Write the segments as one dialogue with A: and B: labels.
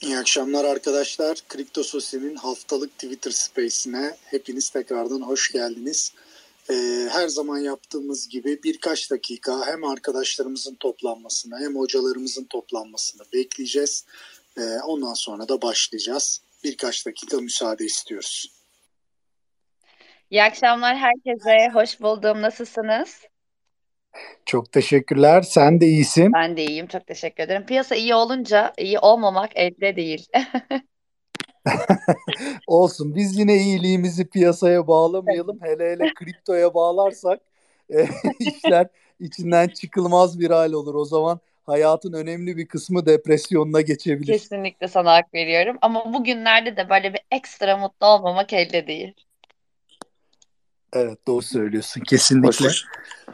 A: İyi akşamlar arkadaşlar. Kripto Sosial'in haftalık Twitter Space'ine hepiniz tekrardan hoş geldiniz. Ee, her zaman yaptığımız gibi birkaç dakika hem arkadaşlarımızın toplanmasını hem hocalarımızın toplanmasını bekleyeceğiz. Ee, ondan sonra da başlayacağız. Birkaç dakika müsaade istiyoruz.
B: İyi akşamlar herkese. Hoş buldum. Nasılsınız?
A: Çok teşekkürler. Sen de iyisin.
B: Ben de iyiyim. Çok teşekkür ederim. Piyasa iyi olunca iyi olmamak elde değil.
A: Olsun. Biz yine iyiliğimizi piyasaya bağlamayalım. Hele hele kriptoya bağlarsak e, işler içinden çıkılmaz bir hal olur. O zaman hayatın önemli bir kısmı depresyonuna geçebilir.
B: Kesinlikle sana hak veriyorum. Ama bugünlerde de böyle bir ekstra mutlu olmamak elde değil.
A: Evet doğru söylüyorsun kesinlikle.
C: Hoş,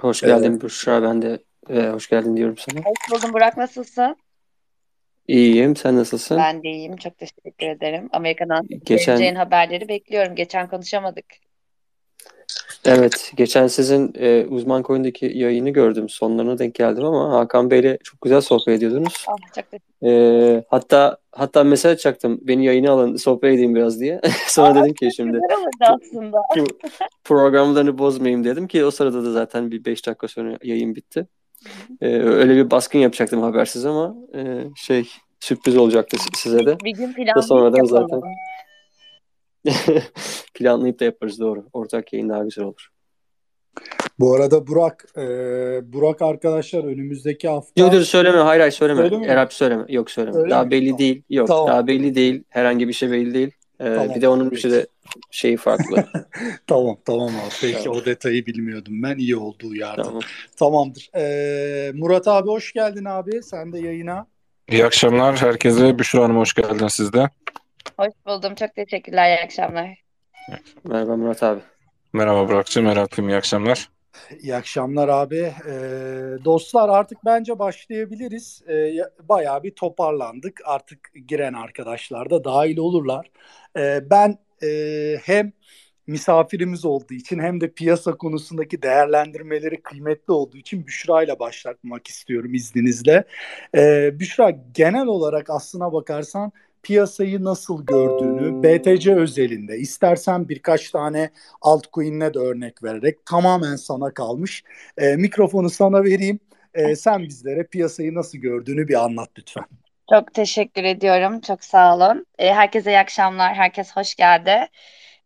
C: hoş geldin evet. Büşra ben de e, hoş geldin diyorum sana.
B: Hoş buldum Burak nasılsın?
C: İyiyim sen nasılsın?
B: Ben de iyiyim çok teşekkür ederim. Amerika'dan Geçen... haberleri bekliyorum. Geçen konuşamadık.
C: Evet, geçen sizin e, uzman koyundaki yayını gördüm. Sonlarına denk geldim ama Hakan Bey'le çok güzel sohbet ediyordunuz.
B: Ah, çok
C: e, hatta hatta mesaj çaktım. Beni yayına alın, sohbet edeyim biraz diye. Sonra Aa, dedim ki şimdi
B: aslında.
C: programlarını bozmayayım dedim ki o sırada da zaten bir 5 dakika sonra yayın bitti. E, öyle bir baskın yapacaktım habersiz ama e, şey sürpriz olacaktı size de.
B: Bir gün sonradan zaten.
C: Planlayıp da yaparız doğru. Ortak yayın daha güzel olur.
A: Bu arada Burak, e, Burak arkadaşlar önümüzdeki hafta...
C: Yok dur söyleme, hayır hayır söyleme. Söyleme Erap söyleme. Yok söyleme. Öyle daha mi? belli tamam. değil. Yok tamam. daha belli değil. Herhangi bir şey belli değil. Ee, tamam. Bir de onun bir şey de şeyi farklı.
A: tamam tamam abi. Peki tamam. o detayı bilmiyordum ben. iyi oldu uyardım. Tamam. Tamamdır. Ee, Murat abi hoş geldin abi. Sen de yayına.
D: İyi akşamlar herkese. Büşra Hanım hoş geldin siz de.
B: Hoş buldum. Çok teşekkürler. İyi akşamlar.
C: Merhaba Murat abi.
D: Merhaba Burak'cığım. Merhaba iyi akşamlar.
A: İyi akşamlar abi. Ee, dostlar artık bence başlayabiliriz. Ee, bayağı bir toparlandık. Artık giren arkadaşlar da dahil olurlar. Ee, ben e, hem misafirimiz olduğu için hem de piyasa konusundaki değerlendirmeleri kıymetli olduğu için Büşra ile başlatmak istiyorum izninizle. Ee, Büşra genel olarak aslına bakarsan piyasayı nasıl gördüğünü BTC özelinde istersen birkaç tane altcoin'le de örnek vererek tamamen sana kalmış. E, mikrofonu sana vereyim. E, sen bizlere piyasayı nasıl gördüğünü bir anlat lütfen.
B: Çok teşekkür ediyorum. Çok sağ olun. E, herkese iyi akşamlar. Herkes hoş geldi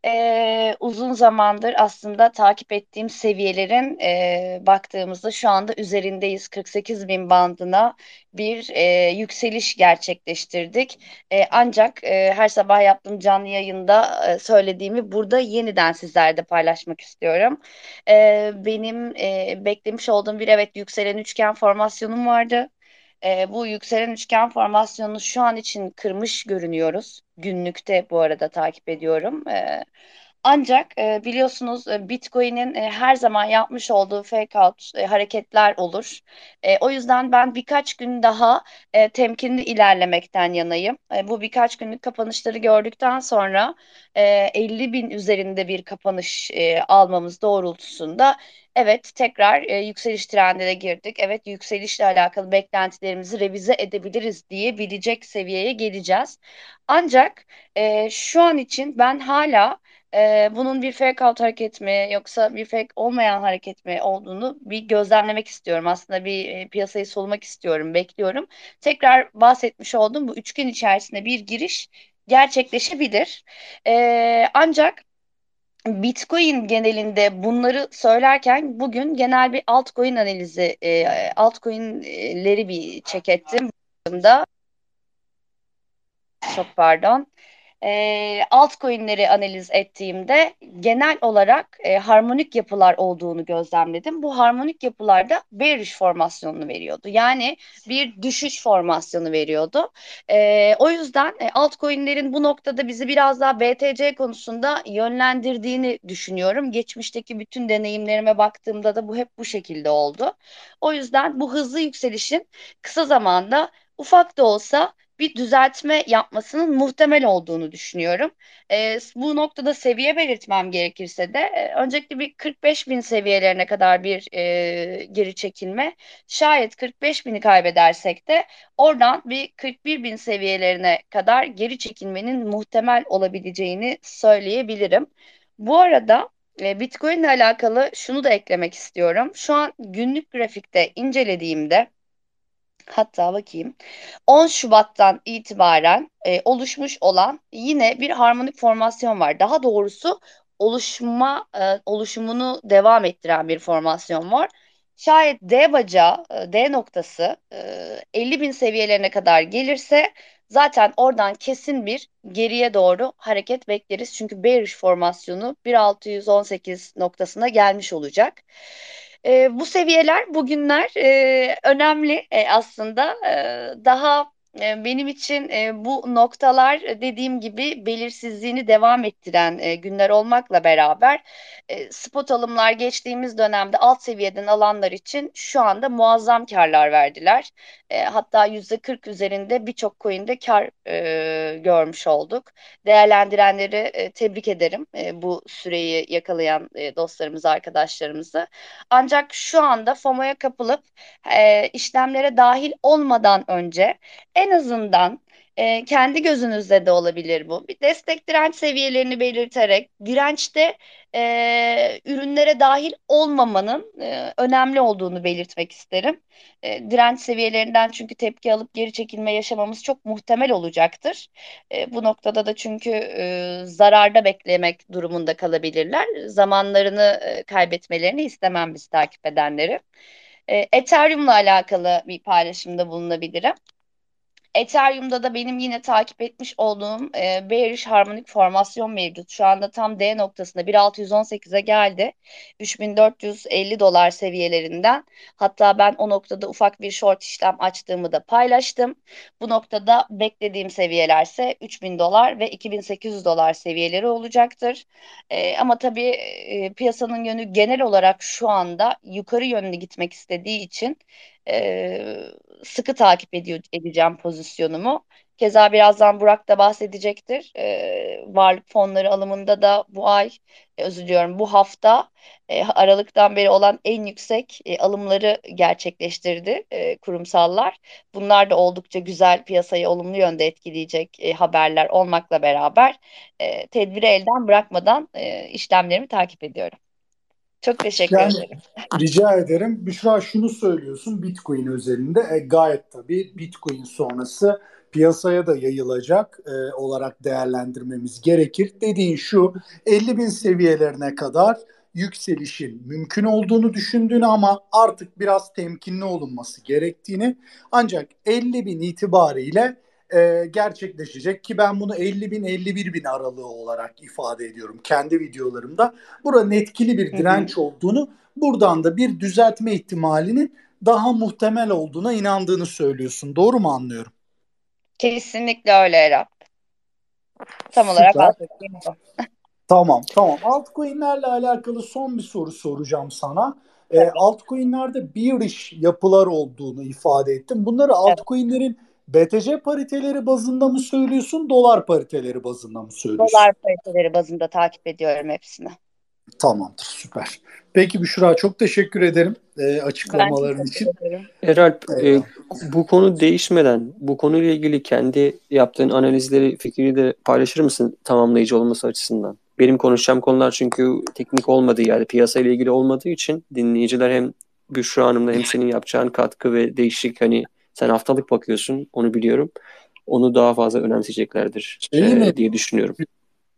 B: e, uzun zamandır aslında takip ettiğim seviyelerin e, baktığımızda şu anda üzerindeyiz. 48 bin bandına bir e, yükseliş gerçekleştirdik. E, ancak e, her sabah yaptığım canlı yayında e, söylediğimi burada yeniden sizlerle paylaşmak istiyorum. E, benim e, beklemiş olduğum bir evet yükselen üçgen formasyonum vardı. E, bu yükselen üçgen formasyonunu şu an için kırmış görünüyoruz. Günlükte bu arada takip ediyorum. E, ancak e, biliyorsunuz e, Bitcoin'in e, her zaman yapmış olduğu fake out e, hareketler olur. E, o yüzden ben birkaç gün daha e, temkinli ilerlemekten yanayım. E, bu birkaç günlük kapanışları gördükten sonra e, 50 bin üzerinde bir kapanış e, almamız doğrultusunda Evet tekrar e, yükseliş trendine girdik. Evet yükselişle alakalı beklentilerimizi revize edebiliriz diye bilecek seviyeye geleceğiz. Ancak e, şu an için ben hala e, bunun bir fake out hareket mi yoksa bir fake olmayan hareket mi olduğunu bir gözlemlemek istiyorum. Aslında bir e, piyasayı solumak istiyorum, bekliyorum. Tekrar bahsetmiş oldum bu üçgen içerisinde bir giriş gerçekleşebilir. E, ancak Bitcoin genelinde bunları söylerken bugün genel bir altcoin analizi, e, altcoin'leri bir check ettim. Çok pardon e, altcoin'leri analiz ettiğimde genel olarak e, harmonik yapılar olduğunu gözlemledim. Bu harmonik yapılarda bearish formasyonunu veriyordu. Yani bir düşüş formasyonu veriyordu. E, o yüzden e, altcoin'lerin bu noktada bizi biraz daha BTC konusunda yönlendirdiğini düşünüyorum. Geçmişteki bütün deneyimlerime baktığımda da bu hep bu şekilde oldu. O yüzden bu hızlı yükselişin kısa zamanda ufak da olsa bir düzeltme yapmasının muhtemel olduğunu düşünüyorum. E, bu noktada seviye belirtmem gerekirse de e, öncelikle bir 45 bin seviyelerine kadar bir e, geri çekilme. Şayet 45 bini kaybedersek de oradan bir 41 bin seviyelerine kadar geri çekilmenin muhtemel olabileceğini söyleyebilirim. Bu arada e, Bitcoin ile alakalı şunu da eklemek istiyorum. Şu an günlük grafikte incelediğimde hatta bakayım 10 Şubat'tan itibaren e, oluşmuş olan yine bir harmonik formasyon var. Daha doğrusu oluşma e, oluşumunu devam ettiren bir formasyon var. Şayet D bacağı, e, D noktası e, 50 bin seviyelerine kadar gelirse zaten oradan kesin bir geriye doğru hareket bekleriz. Çünkü bearish formasyonu 1618 noktasına gelmiş olacak. E, bu seviyeler bugünler e, önemli e, aslında. E, daha e, benim için e, bu noktalar e, dediğim gibi belirsizliğini devam ettiren günler olmakla beraber spot alımlar geçtiğimiz dönemde alt seviyeden alanlar için şu anda muazzam karlar verdiler. Hatta %40 üzerinde birçok coin'de kar görmüş olduk. Değerlendirenleri tebrik ederim bu süreyi yakalayan dostlarımızı, arkadaşlarımızı. Ancak şu anda FOMO'ya kapılıp işlemlere dahil olmadan önce en azından e, kendi gözünüzde de olabilir bu. Bir destek direnç seviyelerini belirterek dirençte e, ürünlere dahil olmamanın e, önemli olduğunu belirtmek isterim. E, direnç seviyelerinden çünkü tepki alıp geri çekilme yaşamamız çok muhtemel olacaktır. E, bu noktada da çünkü e, zararda beklemek durumunda kalabilirler. Zamanlarını e, kaybetmelerini istemem biz takip edenleri. E, Ethereum'la alakalı bir paylaşımda bulunabilirim. Ethereum'da da benim yine takip etmiş olduğum e, bearish harmonik formasyon mevcut. Şu anda tam D noktasında 1618'e geldi. 3450 dolar seviyelerinden. Hatta ben o noktada ufak bir short işlem açtığımı da paylaştım. Bu noktada beklediğim seviyelerse 3000 dolar ve 2800 dolar seviyeleri olacaktır. E, ama tabii e, piyasanın yönü genel olarak şu anda yukarı yönlü gitmek istediği için e, sıkı takip ediyor, edeceğim pozisyonumu. Keza birazdan Burak da bahsedecektir. E, varlık fonları alımında da bu ay, e, özür diliyorum bu hafta e, Aralık'tan beri olan en yüksek e, alımları gerçekleştirdi e, kurumsallar. Bunlar da oldukça güzel piyasayı olumlu yönde etkileyecek e, haberler olmakla beraber e, tedbiri elden bırakmadan e, işlemlerimi takip ediyorum. Çok teşekkür yani, ederim.
A: Rica ederim. Büşra şunu söylüyorsun Bitcoin özelinde e, gayet tabii Bitcoin sonrası piyasaya da yayılacak e, olarak değerlendirmemiz gerekir. Dediğin şu 50 bin seviyelerine kadar yükselişin mümkün olduğunu düşündüğünü ama artık biraz temkinli olunması gerektiğini ancak 50 bin itibariyle e, gerçekleşecek ki ben bunu 50 bin 51 bin aralığı olarak ifade ediyorum kendi videolarımda. Buranın etkili bir direnç olduğunu buradan da bir düzeltme ihtimalinin daha muhtemel olduğuna inandığını söylüyorsun. Doğru mu anlıyorum?
B: Kesinlikle öyle Erap. Tam olarak
A: Tamam tamam. Altcoin'lerle alakalı son bir soru soracağım sana. Evet. E, altcoin'lerde bearish yapılar olduğunu ifade ettim. Bunları evet. BTC pariteleri bazında mı söylüyorsun, dolar pariteleri bazında mı söylüyorsun?
B: Dolar pariteleri bazında takip ediyorum hepsini.
A: Tamamdır, süper. Peki Büşra çok teşekkür ederim e, açıklamaların için.
C: Eralp, e, bu konu değişmeden bu konuyla ilgili kendi yaptığın analizleri, fikri de paylaşır mısın tamamlayıcı olması açısından? Benim konuşacağım konular çünkü teknik olmadığı yani piyasayla ilgili olmadığı için dinleyiciler hem Büşra Hanım'la hem senin yapacağın katkı ve değişik hani sen haftalık bakıyorsun onu biliyorum. Onu daha fazla önemseyeceklerdir e, diye düşünüyorum.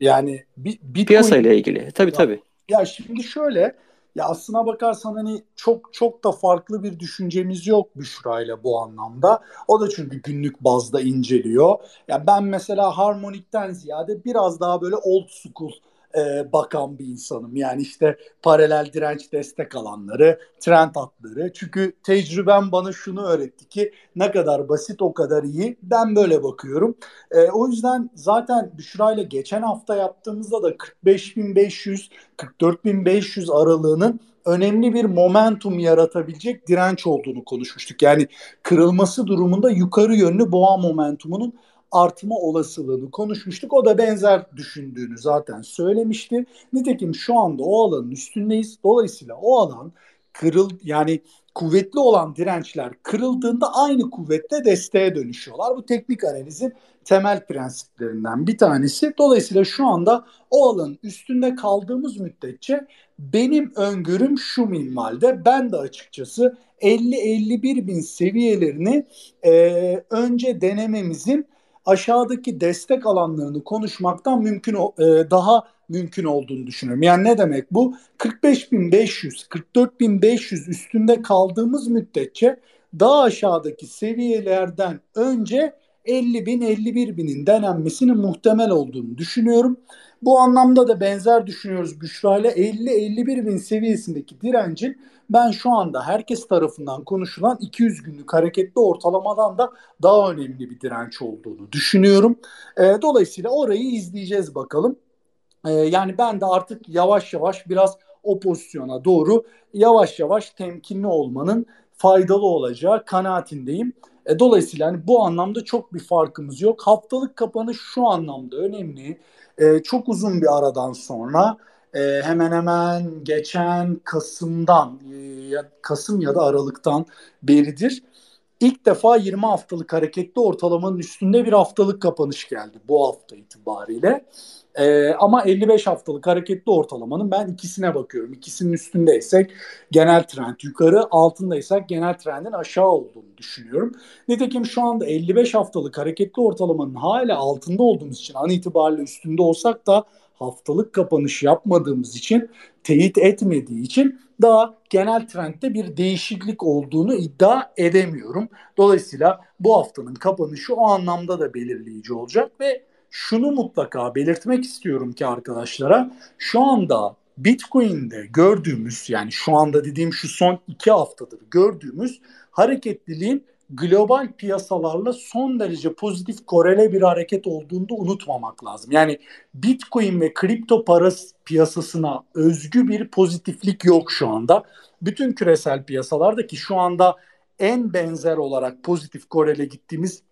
A: Yani Bitcoin...
C: Piyasayla ilgili. Tabii
A: ya,
C: tabii.
A: Ya şimdi şöyle ya aslına bakarsan hani çok çok da farklı bir düşüncemiz yok Büşra ile bu anlamda. O da çünkü günlük bazda inceliyor. Ya ben mesela harmonikten ziyade biraz daha böyle old school e, bakan bir insanım. Yani işte paralel direnç destek alanları, trend hatları. Çünkü tecrübem bana şunu öğretti ki ne kadar basit o kadar iyi. Ben böyle bakıyorum. E, o yüzden zaten Büşra ile geçen hafta yaptığımızda da 45.500 44.500 aralığının önemli bir momentum yaratabilecek direnç olduğunu konuşmuştuk. Yani kırılması durumunda yukarı yönlü boğa momentumunun artma olasılığını konuşmuştuk. O da benzer düşündüğünü zaten söylemişti. Nitekim şu anda o alanın üstündeyiz. Dolayısıyla o alan kırıl yani kuvvetli olan dirençler kırıldığında aynı kuvvetle desteğe dönüşüyorlar. Bu teknik analizin temel prensiplerinden bir tanesi. Dolayısıyla şu anda o alanın üstünde kaldığımız müddetçe benim öngörüm şu minvalde. Ben de açıkçası 50-51 bin seviyelerini e, önce denememizin aşağıdaki destek alanlarını konuşmaktan mümkün e, daha mümkün olduğunu düşünüyorum. Yani ne demek bu? 45.500, 44.500 üstünde kaldığımız müddetçe daha aşağıdaki seviyelerden önce 50 bin 51 binin denenmesinin muhtemel olduğunu düşünüyorum. Bu anlamda da benzer düşünüyoruz Büşra ile 50-51 bin seviyesindeki direncin ben şu anda herkes tarafından konuşulan 200 günlük hareketli ortalamadan da daha önemli bir direnç olduğunu düşünüyorum. E, dolayısıyla orayı izleyeceğiz bakalım. E, yani ben de artık yavaş yavaş biraz o pozisyona doğru yavaş yavaş temkinli olmanın faydalı olacağı kanaatindeyim. E, dolayısıyla hani bu anlamda çok bir farkımız yok. Haftalık kapanış şu anlamda önemli. E, çok uzun bir aradan sonra e, hemen hemen geçen Kasım'dan, e, Kasım ya da Aralık'tan beridir ilk defa 20 haftalık hareketli ortalamanın üstünde bir haftalık kapanış geldi bu hafta itibariyle. Ee, ama 55 haftalık hareketli ortalamanın ben ikisine bakıyorum. İkisinin üstündeysek genel trend yukarı, altındaysak genel trendin aşağı olduğunu düşünüyorum. Nitekim şu anda 55 haftalık hareketli ortalamanın hala altında olduğumuz için an itibariyle üstünde olsak da haftalık kapanış yapmadığımız için teyit etmediği için daha genel trendde bir değişiklik olduğunu iddia edemiyorum. Dolayısıyla bu haftanın kapanışı o anlamda da belirleyici olacak ve şunu mutlaka belirtmek istiyorum ki arkadaşlara şu anda Bitcoin'de gördüğümüz yani şu anda dediğim şu son iki haftadır gördüğümüz hareketliliğin global piyasalarla son derece pozitif korele bir hareket olduğunu unutmamak lazım. Yani Bitcoin ve kripto para piyasasına özgü bir pozitiflik yok şu anda. Bütün küresel piyasalarda ki şu anda en benzer olarak pozitif korele gittiğimiz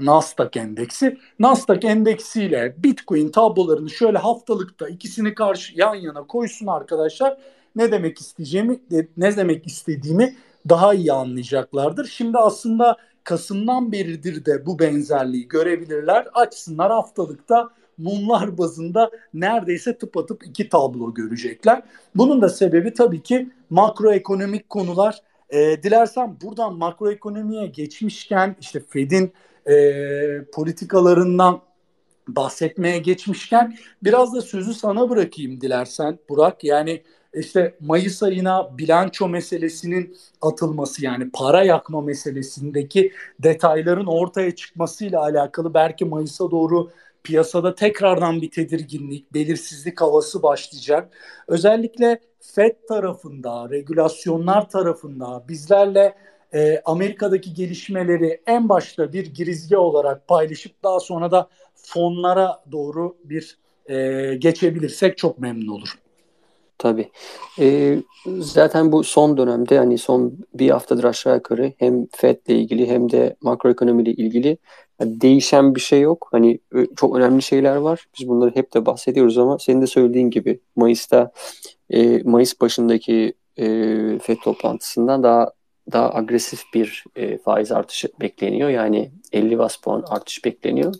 A: Nasdaq endeksi. Nasdaq endeksiyle Bitcoin tablolarını şöyle haftalıkta ikisini karşı yan yana koysun arkadaşlar. Ne demek isteyeceğimi, ne demek istediğimi daha iyi anlayacaklardır. Şimdi aslında Kasım'dan beridir de bu benzerliği görebilirler. Açsınlar haftalıkta mumlar bazında neredeyse tıpatıp iki tablo görecekler. Bunun da sebebi tabii ki makroekonomik konular. E, dilersem buradan makroekonomiye geçmişken işte Fed'in e, politikalarından bahsetmeye geçmişken biraz da sözü sana bırakayım dilersen Burak. Yani işte Mayıs ayına bilanço meselesinin atılması yani para yakma meselesindeki detayların ortaya çıkmasıyla alakalı belki Mayıs'a doğru piyasada tekrardan bir tedirginlik, belirsizlik havası başlayacak. Özellikle FED tarafında, regülasyonlar tarafında bizlerle e, Amerika'daki gelişmeleri en başta bir girizge olarak paylaşıp daha sonra da fonlara doğru bir e, geçebilirsek çok memnun olurum.
C: Tabii. Ee, zaten bu son dönemde hani son bir haftadır aşağı yukarı hem FED ile ilgili hem de makroekonomiyle ilgili değişen bir şey yok. Hani çok önemli şeyler var. Biz bunları hep de bahsediyoruz ama senin de söylediğin gibi Mayıs'ta e, Mayıs başındaki e, FED toplantısından daha daha agresif bir e, faiz artışı bekleniyor. Yani 50 bas puan artış bekleniyor.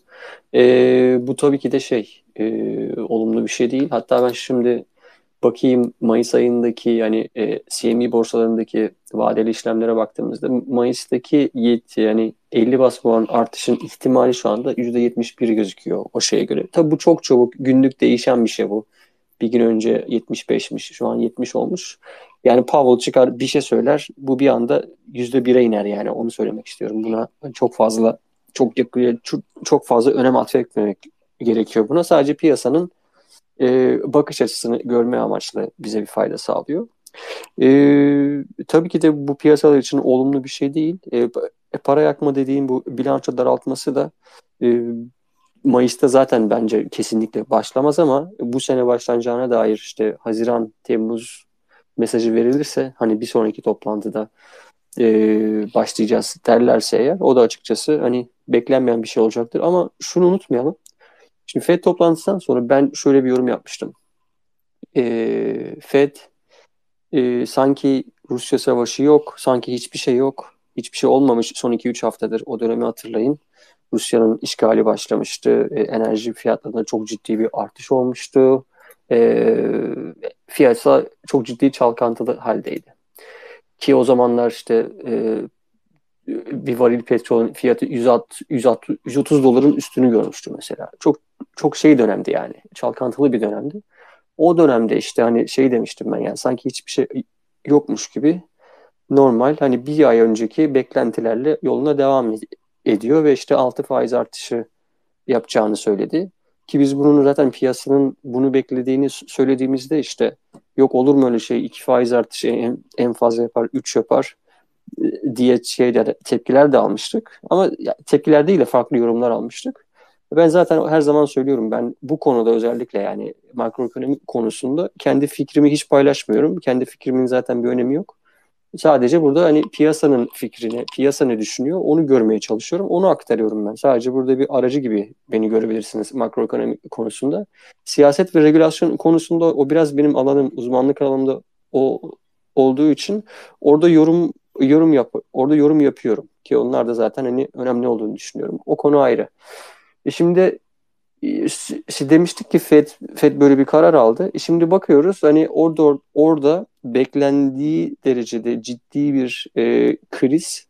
C: E, bu tabii ki de şey e, olumlu bir şey değil. Hatta ben şimdi bakayım Mayıs ayındaki yani e, CME borsalarındaki vadeli işlemlere baktığımızda Mayıs'taki yani 50 bas puan artışın ihtimali şu anda %71 gözüküyor o şeye göre. Tabii bu çok çabuk günlük değişen bir şey bu. Bir gün önce 75'miş şu an 70 olmuş. Yani Powell çıkar bir şey söyler bu bir anda %1'e iner yani onu söylemek istiyorum. Buna çok fazla çok, çok fazla önem atfetmemek gerekiyor buna. Sadece piyasanın e, bakış açısını görme amaçlı bize bir fayda sağlıyor. E, tabii ki de bu piyasalar için olumlu bir şey değil. E, e, para yakma dediğim bu bilanço daraltması da e, Mayıs'ta zaten bence kesinlikle başlamaz ama bu sene başlanacağına dair işte Haziran, Temmuz mesajı verilirse hani bir sonraki toplantıda e, başlayacağız derlerse eğer o da açıkçası hani beklenmeyen bir şey olacaktır. Ama şunu unutmayalım. Şimdi FED toplantısından sonra ben şöyle bir yorum yapmıştım. E, FED e, sanki Rusya savaşı yok, sanki hiçbir şey yok, hiçbir şey olmamış son 2-3 haftadır o dönemi hatırlayın. Rusya'nın işgali başlamıştı, e, enerji fiyatlarında çok ciddi bir artış olmuştu. E, fiyatsa çok ciddi çalkantılı haldeydi. Ki o zamanlar işte e, bir varil petrolün fiyatı 160, 160, 130 doların üstünü görmüştü mesela. Çok çok şey dönemdi yani. Çalkantılı bir dönemdi. O dönemde işte hani şey demiştim ben yani sanki hiçbir şey yokmuş gibi normal hani bir ay önceki beklentilerle yoluna devam ediyor ve işte 6 faiz artışı yapacağını söyledi. Ki biz bunun zaten piyasanın bunu beklediğini söylediğimizde işte yok olur mu öyle şey 2 faiz artışı en, en fazla yapar 3 yapar e, diye şeyler tepkiler de almıştık. Ama tepkiler değil de farklı yorumlar almıştık. Ben zaten her zaman söylüyorum ben bu konuda özellikle yani makroekonomi konusunda kendi fikrimi hiç paylaşmıyorum. Kendi fikrimin zaten bir önemi yok. Sadece burada hani piyasanın fikrini, piyasa ne düşünüyor onu görmeye çalışıyorum. Onu aktarıyorum ben. Sadece burada bir aracı gibi beni görebilirsiniz makroekonomi konusunda. Siyaset ve regülasyon konusunda o biraz benim alanım, uzmanlık alanımda o olduğu için orada yorum yorum yap orada yorum yapıyorum ki onlar da zaten hani önemli olduğunu düşünüyorum. O konu ayrı. E şimdi işte demiştik ki Fed Fed böyle bir karar aldı. E şimdi bakıyoruz hani orada orada beklendiği derecede ciddi bir e, kriz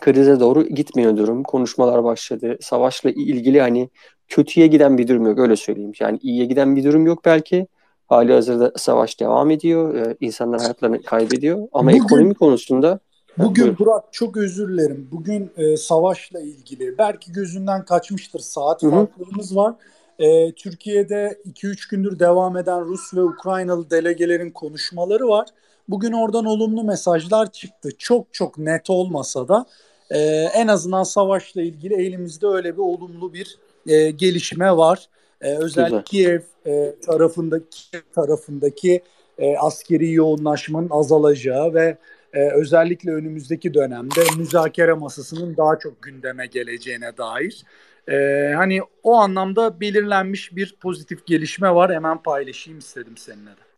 C: krize doğru gitmiyor durum. Konuşmalar başladı. Savaşla ilgili hani kötüye giden bir durum yok öyle söyleyeyim. Yani iyiye giden bir durum yok belki. Hali hazırda savaş devam ediyor. Ee, insanlar hayatlarını kaybediyor. Ama Bugün, ekonomi konusunda
A: Bugün Buyur. Burak çok özür dilerim. Bugün e, savaşla ilgili belki gözünden kaçmıştır saat Hı-hı. farklılığımız var. E, Türkiye'de 2-3 gündür devam eden Rus ve Ukraynalı delegelerin konuşmaları var. Bugün oradan olumlu mesajlar çıktı. Çok çok net olmasa da e, en azından savaşla ilgili elimizde öyle bir olumlu bir e, gelişme var. E, özellikle Kiev e, tarafındaki tarafındaki e, askeri yoğunlaşmanın azalacağı ve e, özellikle önümüzdeki dönemde müzakere masasının daha çok gündeme geleceğine dair e, hani o anlamda belirlenmiş bir pozitif gelişme var. Hemen paylaşayım istedim seninle de.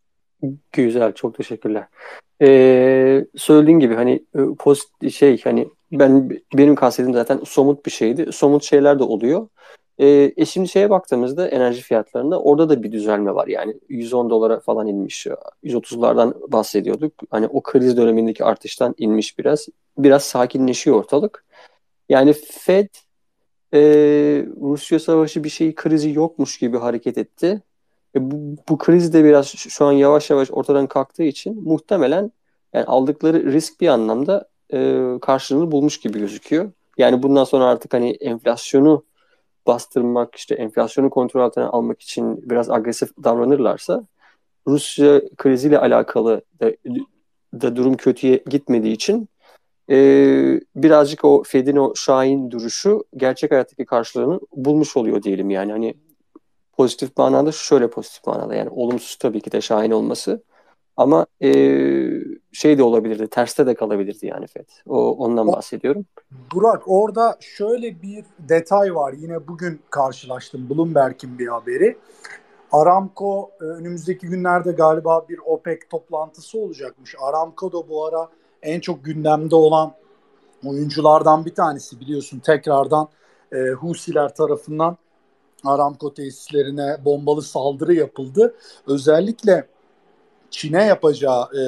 C: Güzel, çok teşekkürler. Ee, söylediğin gibi hani e, post şey hani ben benim kastettiğim zaten somut bir şeydi. Somut şeyler de oluyor. E, e şimdi şeye baktığımızda enerji fiyatlarında orada da bir düzelme var. Yani 110 dolara falan inmiş. 130'lardan bahsediyorduk. Hani o kriz dönemindeki artıştan inmiş biraz. Biraz sakinleşiyor ortalık. Yani Fed e, Rusya savaşı bir şey krizi yokmuş gibi hareket etti. E, bu, bu kriz de biraz şu an yavaş yavaş ortadan kalktığı için muhtemelen yani aldıkları risk bir anlamda e, karşılığını bulmuş gibi gözüküyor. Yani bundan sonra artık hani enflasyonu bastırmak, işte enflasyonu kontrol altına almak için biraz agresif davranırlarsa Rusya kriziyle alakalı da, da durum kötüye gitmediği için e, birazcık o Fed'in o şahin duruşu gerçek hayattaki karşılığını bulmuş oluyor diyelim yani. Hani pozitif manada şöyle pozitif manada yani olumsuz tabii ki de şahin olması ama e, şey de olabilirdi, terste de kalabilirdi yani FED. O ondan bahsediyorum.
A: Burak orada şöyle bir detay var. Yine bugün karşılaştım Bloomberg'in bir haberi. Aramco e, önümüzdeki günlerde galiba bir OPEC toplantısı olacakmış. Aramco da bu ara en çok gündemde olan oyunculardan bir tanesi biliyorsun tekrardan e, Husiler tarafından Aramco tesislerine bombalı saldırı yapıldı. Özellikle Çin'e yapacağı e,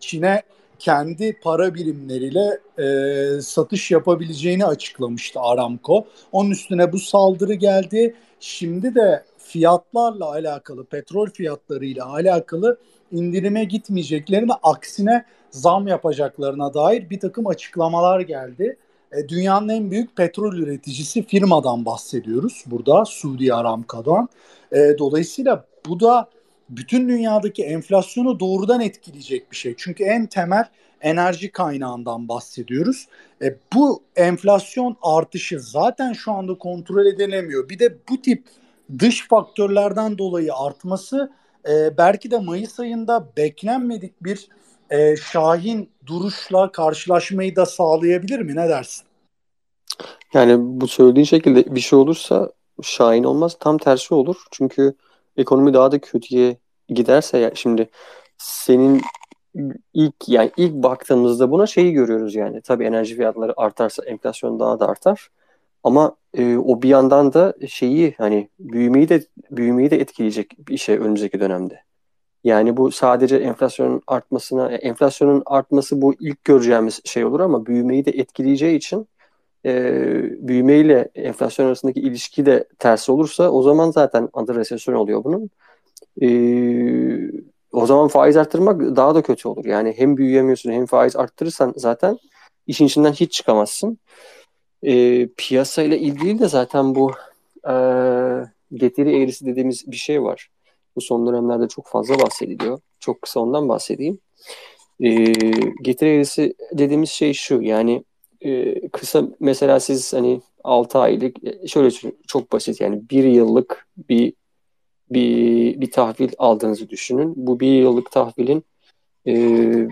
A: Çin'e kendi para birimleriyle e, satış yapabileceğini açıklamıştı Aramco. Onun üstüne bu saldırı geldi. Şimdi de fiyatlarla alakalı, petrol fiyatlarıyla alakalı indirime gitmeyeceklerini aksine zam yapacaklarına dair bir takım açıklamalar geldi. E, dünyanın en büyük petrol üreticisi firmadan bahsediyoruz burada Suudi Aramco'dan. E, dolayısıyla bu da bütün dünyadaki enflasyonu doğrudan etkileyecek bir şey. Çünkü en temel enerji kaynağından bahsediyoruz. E, bu enflasyon artışı zaten şu anda kontrol edilemiyor. Bir de bu tip dış faktörlerden dolayı artması e, belki de Mayıs ayında beklenmedik bir e, Şahin duruşla karşılaşmayı da sağlayabilir mi? Ne dersin?
C: Yani bu söylediğin şekilde bir şey olursa Şahin olmaz. Tam tersi olur. Çünkü ekonomi daha da kötüye giderse ya şimdi senin ilk yani ilk baktığımızda buna şeyi görüyoruz yani. Tabii enerji fiyatları artarsa enflasyon daha da artar. Ama e, o bir yandan da şeyi hani büyümeyi de büyümeyi de etkileyecek bir şey önümüzdeki dönemde. Yani bu sadece enflasyonun artmasına, enflasyonun artması bu ilk göreceğimiz şey olur ama büyümeyi de etkileyeceği için e, büyümeyle enflasyon arasındaki ilişki de ters olursa o zaman zaten adı resesyon oluyor bunun. E, o zaman faiz arttırmak daha da kötü olur. Yani hem büyüyemiyorsun hem faiz arttırırsan zaten işin içinden hiç çıkamazsın. E, piyasayla ilgili de zaten bu e, getiri eğrisi dediğimiz bir şey var. Bu son dönemlerde çok fazla bahsediliyor. Çok kısa ondan bahsedeyim. E, getiri eğrisi dediğimiz şey şu yani e, kısa mesela siz hani 6 aylık şöyle çok basit yani bir yıllık bir bir, bir tahvil aldığınızı düşünün. Bu bir yıllık tahvilin e,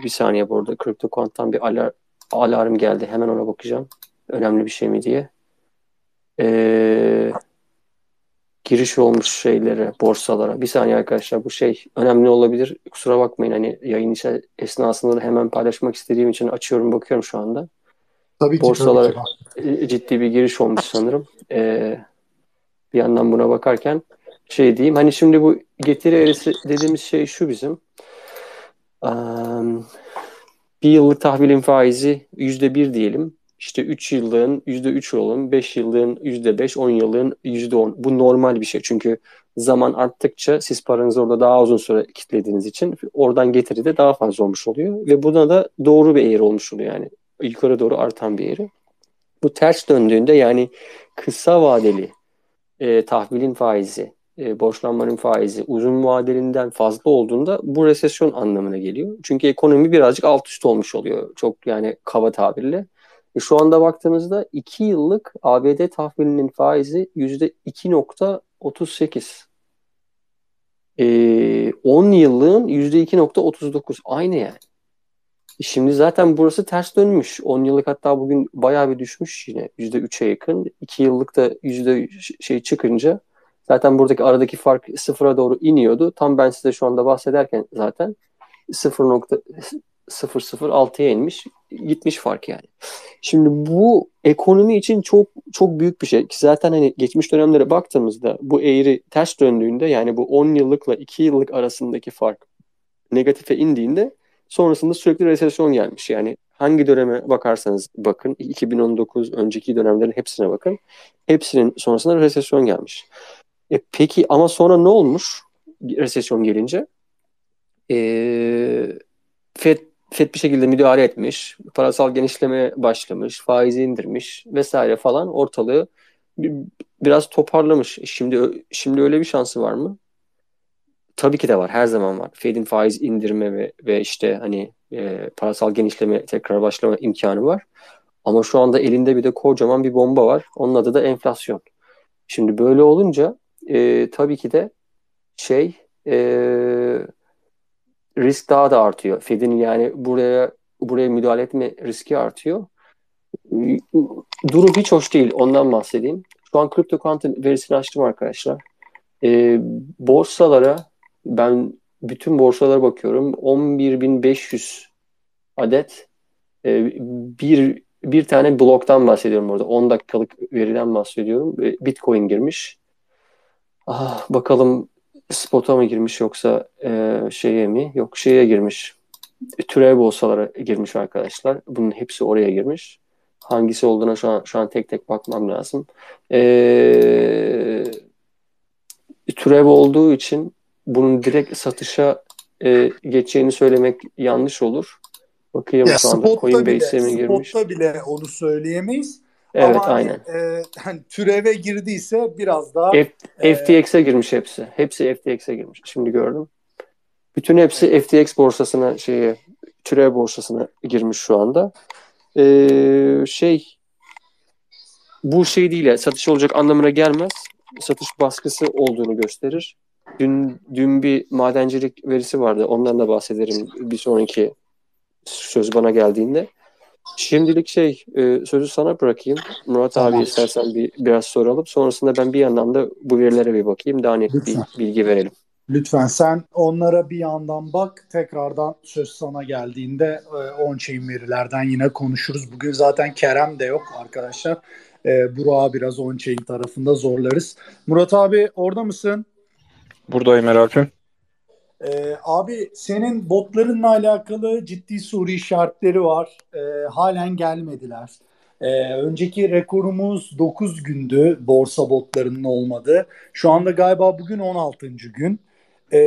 C: bir saniye bu arada CryptoQuant'tan bir alar, alarm geldi. Hemen ona bakacağım. Önemli bir şey mi diye. E, giriş olmuş şeylere, borsalara. Bir saniye arkadaşlar bu şey önemli olabilir. Kusura bakmayın hani yayın esnasında da hemen paylaşmak istediğim için açıyorum bakıyorum şu anda.
A: Tabii ki.
C: Borsalara tabii ki. ciddi bir giriş olmuş sanırım. Ee, bir yandan buna bakarken şey diyeyim. Hani şimdi bu getiri eğrisi dediğimiz şey şu bizim. Um, bir yıllık tahvilin faizi yüzde bir diyelim. İşte 3 yıllığın yüzde üç olun, 5 yıllığın yüzde beş, 10 yıllığın yüzde on. Bu normal bir şey. Çünkü zaman arttıkça siz paranızı orada daha uzun süre kitlediğiniz için oradan getiri de daha fazla olmuş oluyor. Ve buna da doğru bir eğri olmuş oluyor yani. Yukarı doğru artan bir eğri. Bu ters döndüğünde yani kısa vadeli e, tahvilin faizi e, borçlanmanın faizi uzun vadelinden fazla olduğunda bu resesyon anlamına geliyor. Çünkü ekonomi birazcık alt üst olmuş oluyor. Çok yani kaba tabirle. E, şu anda baktığımızda 2 yıllık ABD tahvilinin faizi %2.38. E, 10 yıllığın %2.39. Aynı yani. Şimdi zaten burası ters dönmüş. 10 yıllık hatta bugün bayağı bir düşmüş yine. %3'e yakın. 2 yıllık da yüzde şey çıkınca Zaten buradaki aradaki fark sıfıra doğru iniyordu. Tam ben size şu anda bahsederken zaten 0.006'ya inmiş. Gitmiş fark yani. Şimdi bu ekonomi için çok çok büyük bir şey. Ki zaten hani geçmiş dönemlere baktığımızda bu eğri ters döndüğünde yani bu 10 yıllıkla 2 yıllık arasındaki fark negatife indiğinde sonrasında sürekli resesyon gelmiş. Yani hangi döneme bakarsanız bakın 2019 önceki dönemlerin hepsine bakın. Hepsinin sonrasında resesyon gelmiş. E, peki ama sonra ne olmuş resesyon gelince? E, FED, FED bir şekilde müdahale etmiş, parasal genişleme başlamış, faizi indirmiş vesaire falan ortalığı bir, biraz toparlamış. Şimdi şimdi öyle bir şansı var mı? Tabii ki de var. Her zaman var. Fed'in faiz indirme ve, ve işte hani e, parasal genişleme tekrar başlama imkanı var. Ama şu anda elinde bir de kocaman bir bomba var. Onun adı da enflasyon. Şimdi böyle olunca e, tabii ki de şey e, risk daha da artıyor. Fed'in yani buraya buraya müdahale etme riski artıyor. Durum hiç hoş değil. Ondan bahsedeyim. Şu an CryptoQuant'ın verisini açtım arkadaşlar. E, borsalara ben bütün borsalara bakıyorum. 11.500 adet e, bir bir tane bloktan bahsediyorum orada. 10 dakikalık veriden bahsediyorum. Bitcoin girmiş. Ah, bakalım spota mı girmiş yoksa e, şeye mi? Yok şeye girmiş. Türev borsalara girmiş arkadaşlar. Bunun hepsi oraya girmiş. Hangisi olduğuna şu an, şu an tek tek bakmam lazım. E, türev olduğu için bunun direkt satışa e, geçeceğini söylemek yanlış olur. Bakayım ya şu anda Coinbase'e mi girmiş?
A: Spotta bile onu söyleyemeyiz.
C: Evet Ama hani, aynen.
A: e, hani türeve girdiyse biraz daha
C: F, e, FTX'e girmiş hepsi. Hepsi FTX'e girmiş. Şimdi gördüm. Bütün hepsi evet. FTX borsasına şeye türev borsasına girmiş şu anda. Ee, şey bu şey değil ya satış olacak anlamına gelmez. Satış baskısı olduğunu gösterir. Dün dün bir madencilik verisi vardı. Ondan da bahsederim bir sonraki söz bana geldiğinde. Şimdilik şey e, sözü sana bırakayım. Murat tamam. abi istersen bir biraz soralım. Sonrasında ben bir yandan da bu verilere bir bakayım. Daha net Lütfen. bir bilgi verelim.
A: Lütfen sen onlara bir yandan bak. Tekrardan söz sana geldiğinde e, on-chain verilerden yine konuşuruz. Bugün zaten Kerem de yok arkadaşlar. E, Burak'ı biraz on-chain tarafında zorlarız. Murat abi orada mısın?
D: Buradayım Eralp'im.
A: Ee, abi senin botlarınla alakalı ciddi soru işaretleri var. Ee, halen gelmediler. Ee, önceki rekorumuz 9 gündü borsa botlarının olmadı. Şu anda galiba bugün 16. gün. Ee,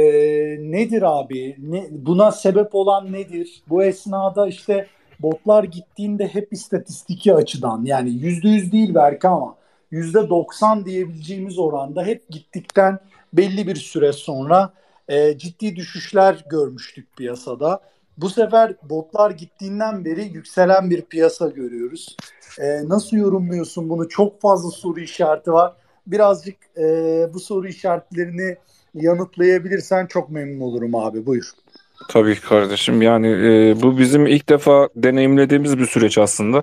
A: nedir abi? Ne, buna sebep olan nedir? Bu esnada işte botlar gittiğinde hep istatistiki açıdan yani %100 değil belki ama %90 diyebileceğimiz oranda hep gittikten belli bir süre sonra e, ciddi düşüşler görmüştük piyasada. Bu sefer botlar gittiğinden beri yükselen bir piyasa görüyoruz. E, nasıl yorumluyorsun bunu? Çok fazla soru işareti var. Birazcık e, bu soru işaretlerini yanıtlayabilirsen çok memnun olurum abi. Buyur.
D: Tabii kardeşim. Yani e, bu bizim ilk defa deneyimlediğimiz bir süreç aslında.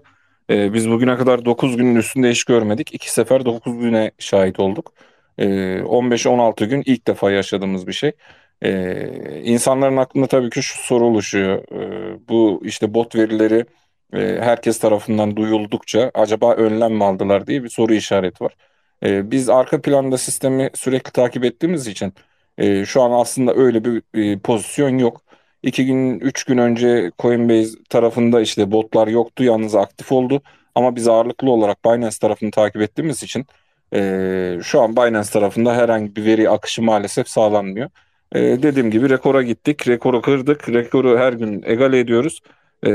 D: E, biz bugüne kadar 9 günün üstünde iş görmedik. İki sefer 9 güne şahit olduk. E, 15-16 gün ilk defa yaşadığımız bir şey. E, insanların aklında tabii ki şu soru oluşuyor. E, bu işte bot verileri e, herkes tarafından duyuldukça acaba önlem mi aldılar diye bir soru işareti var. E, biz arka planda sistemi sürekli takip ettiğimiz için e, şu an aslında öyle bir e, pozisyon yok. İki gün, üç gün önce Coinbase tarafında işte botlar yoktu, yalnız aktif oldu. Ama biz ağırlıklı olarak Binance tarafını takip ettiğimiz için e, şu an Binance tarafında herhangi bir veri akışı maalesef sağlanmıyor. E, dediğim gibi rekora gittik, rekoru kırdık, rekoru her gün egale ediyoruz. E,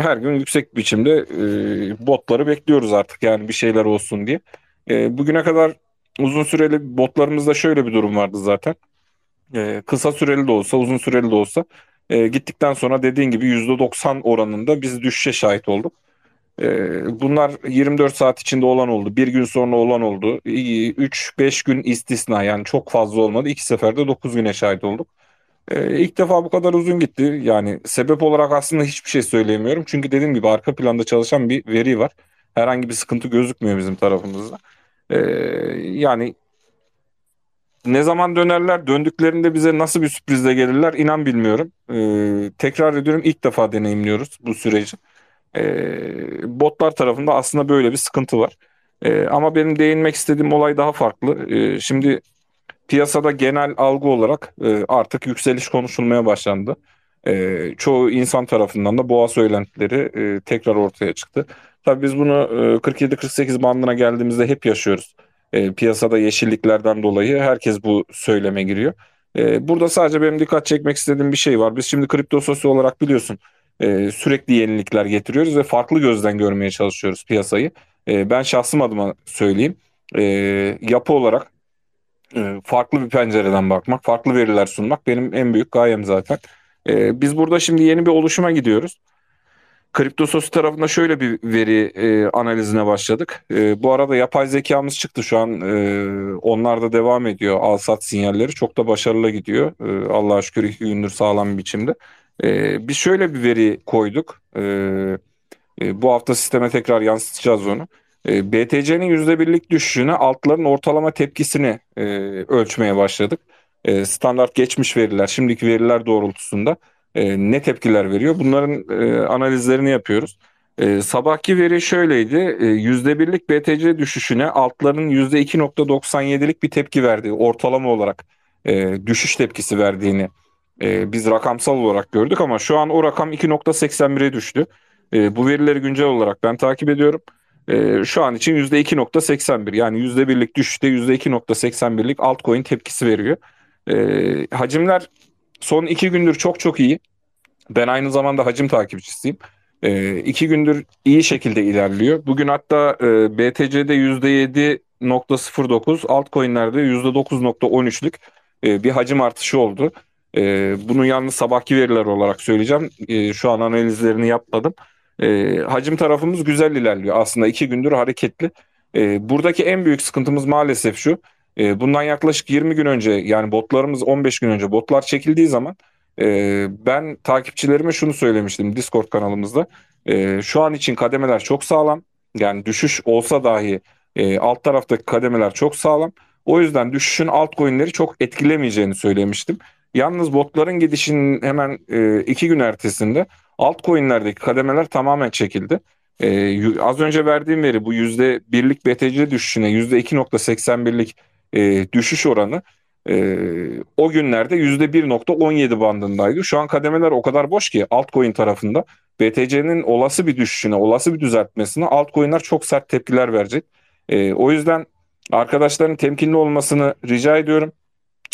D: her gün yüksek biçimde e, botları bekliyoruz artık yani bir şeyler olsun diye. E, bugüne kadar uzun süreli botlarımızda şöyle bir durum vardı zaten. E, kısa süreli de olsa, uzun süreli de olsa e, gittikten sonra dediğin gibi %90 oranında biz düşüşe şahit olduk. E, bunlar 24 saat içinde olan oldu. Bir gün sonra olan oldu. 3-5 gün istisna yani çok fazla olmadı. İki seferde 9 güne şahit olduk. E, ilk defa bu kadar uzun gitti. Yani sebep olarak aslında hiçbir şey söyleyemiyorum. Çünkü dediğim gibi arka planda çalışan bir veri var. Herhangi bir sıkıntı gözükmüyor bizim tarafımızda. E, yani ne zaman dönerler, döndüklerinde bize nasıl bir sürprizle gelirler inan bilmiyorum. Ee, tekrar ediyorum ilk defa deneyimliyoruz bu süreci. Ee, botlar tarafında aslında böyle bir sıkıntı var. Ee, ama benim değinmek istediğim olay daha farklı. Ee, şimdi piyasada genel algı olarak e, artık yükseliş konuşulmaya başlandı. E, çoğu insan tarafından da boğa söylentileri e, tekrar ortaya çıktı. Tabii biz bunu e, 47-48 bandına geldiğimizde hep yaşıyoruz e, piyasada yeşilliklerden dolayı herkes bu söyleme giriyor. E, burada sadece benim dikkat çekmek istediğim bir şey var. Biz şimdi kripto sosyo olarak biliyorsun e, sürekli yenilikler getiriyoruz ve farklı gözden görmeye çalışıyoruz piyasayı. E, ben şahsım adıma söyleyeyim. E, yapı olarak e, farklı bir pencereden bakmak, farklı veriler sunmak benim en büyük gayem zaten. E, biz burada şimdi yeni bir oluşuma gidiyoruz. Kriptosos tarafında şöyle bir veri e, analizine başladık. E, bu arada yapay zekamız çıktı şu an. E, onlar da devam ediyor. Al sat sinyalleri çok da başarılı gidiyor. E, Allah'a şükür iki gündür sağlam bir biçimde. E, biz şöyle bir veri koyduk. E, e, bu hafta sisteme tekrar yansıtacağız onu. E, BTC'nin %1'lik düşüşüne altların ortalama tepkisini e, ölçmeye başladık. E, standart geçmiş veriler, şimdiki veriler doğrultusunda e, ne tepkiler veriyor? Bunların e, analizlerini yapıyoruz. E, sabahki veri şöyleydi. E, %1'lik BTC düşüşüne altların %2.97'lik bir tepki verdiği ortalama olarak e, düşüş tepkisi verdiğini e, biz rakamsal olarak gördük ama şu an o rakam 2.81'e düştü. E, bu verileri güncel olarak ben takip ediyorum. E, şu an için %2.81 yani %1'lik düşüşte %2.81'lik altcoin tepkisi veriyor. E, hacimler Son iki gündür çok çok iyi. Ben aynı zamanda hacim takipçisiyim. E, iki gündür iyi şekilde ilerliyor. Bugün hatta e, BTC'de %7.09, altcoin'lerde %9.13'lük e, bir hacim artışı oldu. E, bunu yalnız sabahki veriler olarak söyleyeceğim. E, şu an analizlerini yapmadım. E, hacim tarafımız güzel ilerliyor. Aslında iki gündür hareketli. E, buradaki en büyük sıkıntımız maalesef şu. E, bundan yaklaşık 20 gün önce yani botlarımız 15 gün önce botlar çekildiği zaman e, ben takipçilerime şunu söylemiştim Discord kanalımızda. E, şu an için kademeler çok sağlam. Yani düşüş olsa dahi e, alt taraftaki kademeler çok sağlam. O yüzden düşüşün altcoin'leri çok etkilemeyeceğini söylemiştim. Yalnız botların gidişinin hemen e, iki gün ertesinde altcoin'lerdeki kademeler tamamen çekildi. E, az önce verdiğim veri bu yüzde birlik BTC düşüşüne yüzde 2.81'lik e, düşüş oranı e, o günlerde yüzde 1.17 bandındaydı. Şu an kademeler o kadar boş ki altcoin tarafında BTC'nin olası bir düşüşüne, olası bir düzeltmesine altcoin'ler çok sert tepkiler verecek. E, o yüzden arkadaşların temkinli olmasını rica ediyorum.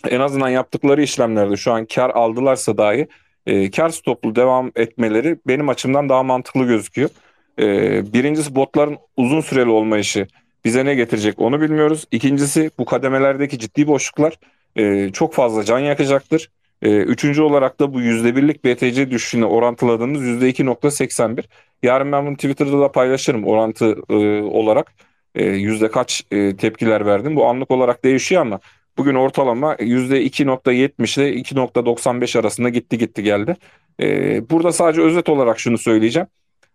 D: En azından yaptıkları işlemlerde şu an kar aldılarsa dahi e, kar stoplu devam etmeleri benim açımdan daha mantıklı gözüküyor. E, birincisi botların uzun süreli olmayışı bize ne getirecek onu bilmiyoruz. İkincisi bu kademelerdeki ciddi boşluklar e, çok fazla can yakacaktır. E, üçüncü olarak da bu yüzde birlik BTC düşüşüne orantıladığımız yüzde iki nokta seksen bir. Yarın ben bunu Twitter'da da paylaşırım orantı e, olarak. E, yüzde kaç e, tepkiler verdim. Bu anlık olarak değişiyor ama bugün ortalama yüzde 2.70 ile 2.95 arasında gitti gitti geldi. E, burada sadece özet olarak şunu söyleyeceğim.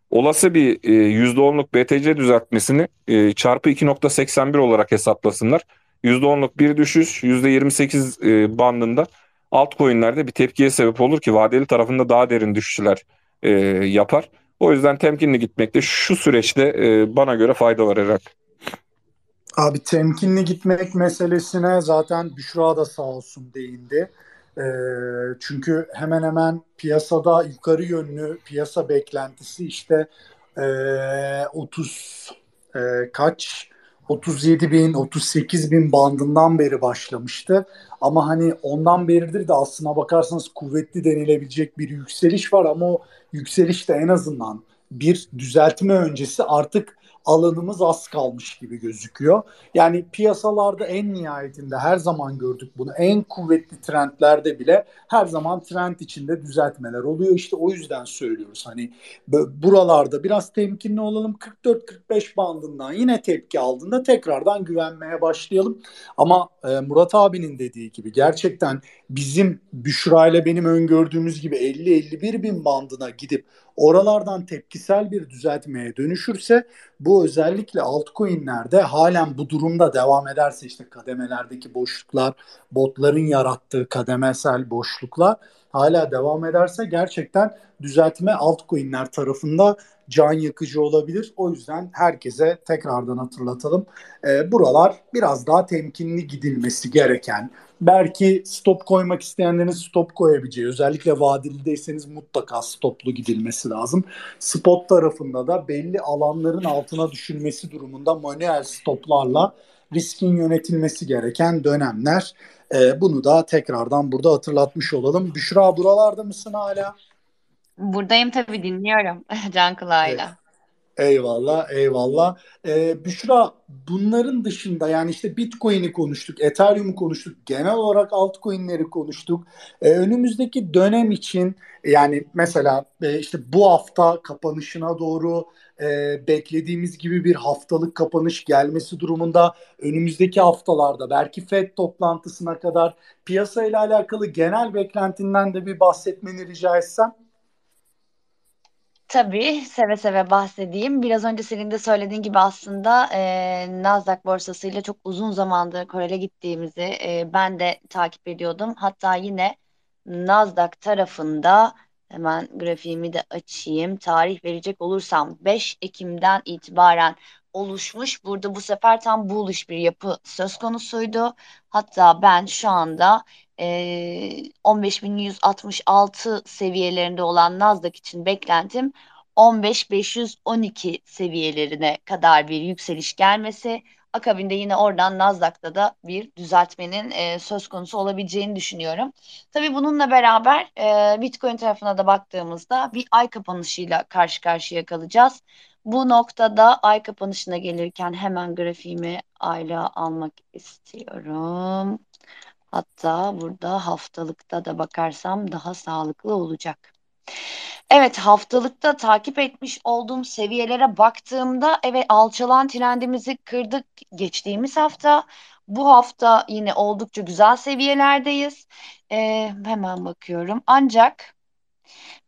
D: Olası bir e, %10'luk BTC düzeltmesini e, çarpı 2.81 olarak hesaplasınlar. %10'luk bir düşüş %28 e, bandında altcoin'lerde bir tepkiye sebep olur ki vadeli tarafında daha derin düşüşler e, yapar. O yüzden temkinli gitmekte şu süreçte e, bana göre fayda var Erak.
A: Abi temkinli gitmek meselesine zaten Büşra da sağ olsun değindi. E, çünkü hemen hemen piyasada yukarı yönlü piyasa beklentisi işte e, 30 e, kaç 37 bin 38 bin bandından beri başlamıştı. Ama hani ondan beridir de aslına bakarsanız kuvvetli denilebilecek bir yükseliş var ama o yükseliş de en azından bir düzeltme öncesi artık alanımız az kalmış gibi gözüküyor. Yani piyasalarda en nihayetinde her zaman gördük bunu. En kuvvetli trendlerde bile her zaman trend içinde düzeltmeler oluyor. İşte o yüzden söylüyoruz. Hani buralarda biraz temkinli olalım. 44-45 bandından yine tepki aldığında tekrardan güvenmeye başlayalım. Ama e, Murat abinin dediği gibi gerçekten bizim Büşra ile benim öngördüğümüz gibi 50-51 bin bandına gidip oralardan tepkisel bir düzeltmeye dönüşürse bu özellikle altcoin'lerde halen bu durumda devam ederse işte kademelerdeki boşluklar, botların yarattığı kademesel boşluklar hala devam ederse gerçekten düzeltme altcoin'ler tarafında can yakıcı olabilir. O yüzden herkese tekrardan hatırlatalım. E, buralar biraz daha temkinli gidilmesi gereken, belki stop koymak isteyenlerin stop koyabileceği, özellikle vadelideyseniz mutlaka stoplu gidilmesi lazım. Spot tarafında da belli alanların altına düşülmesi durumunda manuel stoplarla riskin yönetilmesi gereken dönemler. E, bunu da tekrardan burada hatırlatmış olalım. Büşra buralarda mısın hala?
B: Buradayım tabii dinliyorum Can Kulağı'yla. Evet.
A: Eyvallah, eyvallah. Ee, Büşra, bunların dışında yani işte Bitcoin'i konuştuk, Ethereum'u konuştuk, genel olarak altcoin'leri konuştuk. Ee, önümüzdeki dönem için yani mesela e, işte bu hafta kapanışına doğru e, beklediğimiz gibi bir haftalık kapanış gelmesi durumunda önümüzdeki haftalarda belki FED toplantısına kadar piyasayla alakalı genel beklentinden de bir bahsetmeni rica etsem.
B: Tabii seve seve bahsedeyim. Biraz önce senin de söylediğin gibi aslında e, Nasdaq borsasıyla çok uzun zamandır korele gittiğimizi e, ben de takip ediyordum. Hatta yine Nasdaq tarafında hemen grafiğimi de açayım. Tarih verecek olursam 5 Ekim'den itibaren oluşmuş. Burada bu sefer tam bullish bir yapı söz konusuydu. Hatta ben şu anda e, 15.166 seviyelerinde olan Nasdaq için beklentim 15.512 seviyelerine kadar bir yükseliş gelmesi. Akabinde yine oradan Nasdaq'ta da bir düzeltmenin e, söz konusu olabileceğini düşünüyorum. Tabii bununla beraber e, Bitcoin tarafına da baktığımızda bir ay kapanışıyla karşı karşıya kalacağız. Bu noktada ay kapanışına gelirken hemen grafiğimi ayla almak istiyorum. Hatta burada haftalıkta da bakarsam daha sağlıklı olacak. Evet haftalıkta takip etmiş olduğum seviyelere baktığımda evet alçalan trendimizi kırdık geçtiğimiz hafta. Bu hafta yine oldukça güzel seviyelerdeyiz. E, hemen bakıyorum. Ancak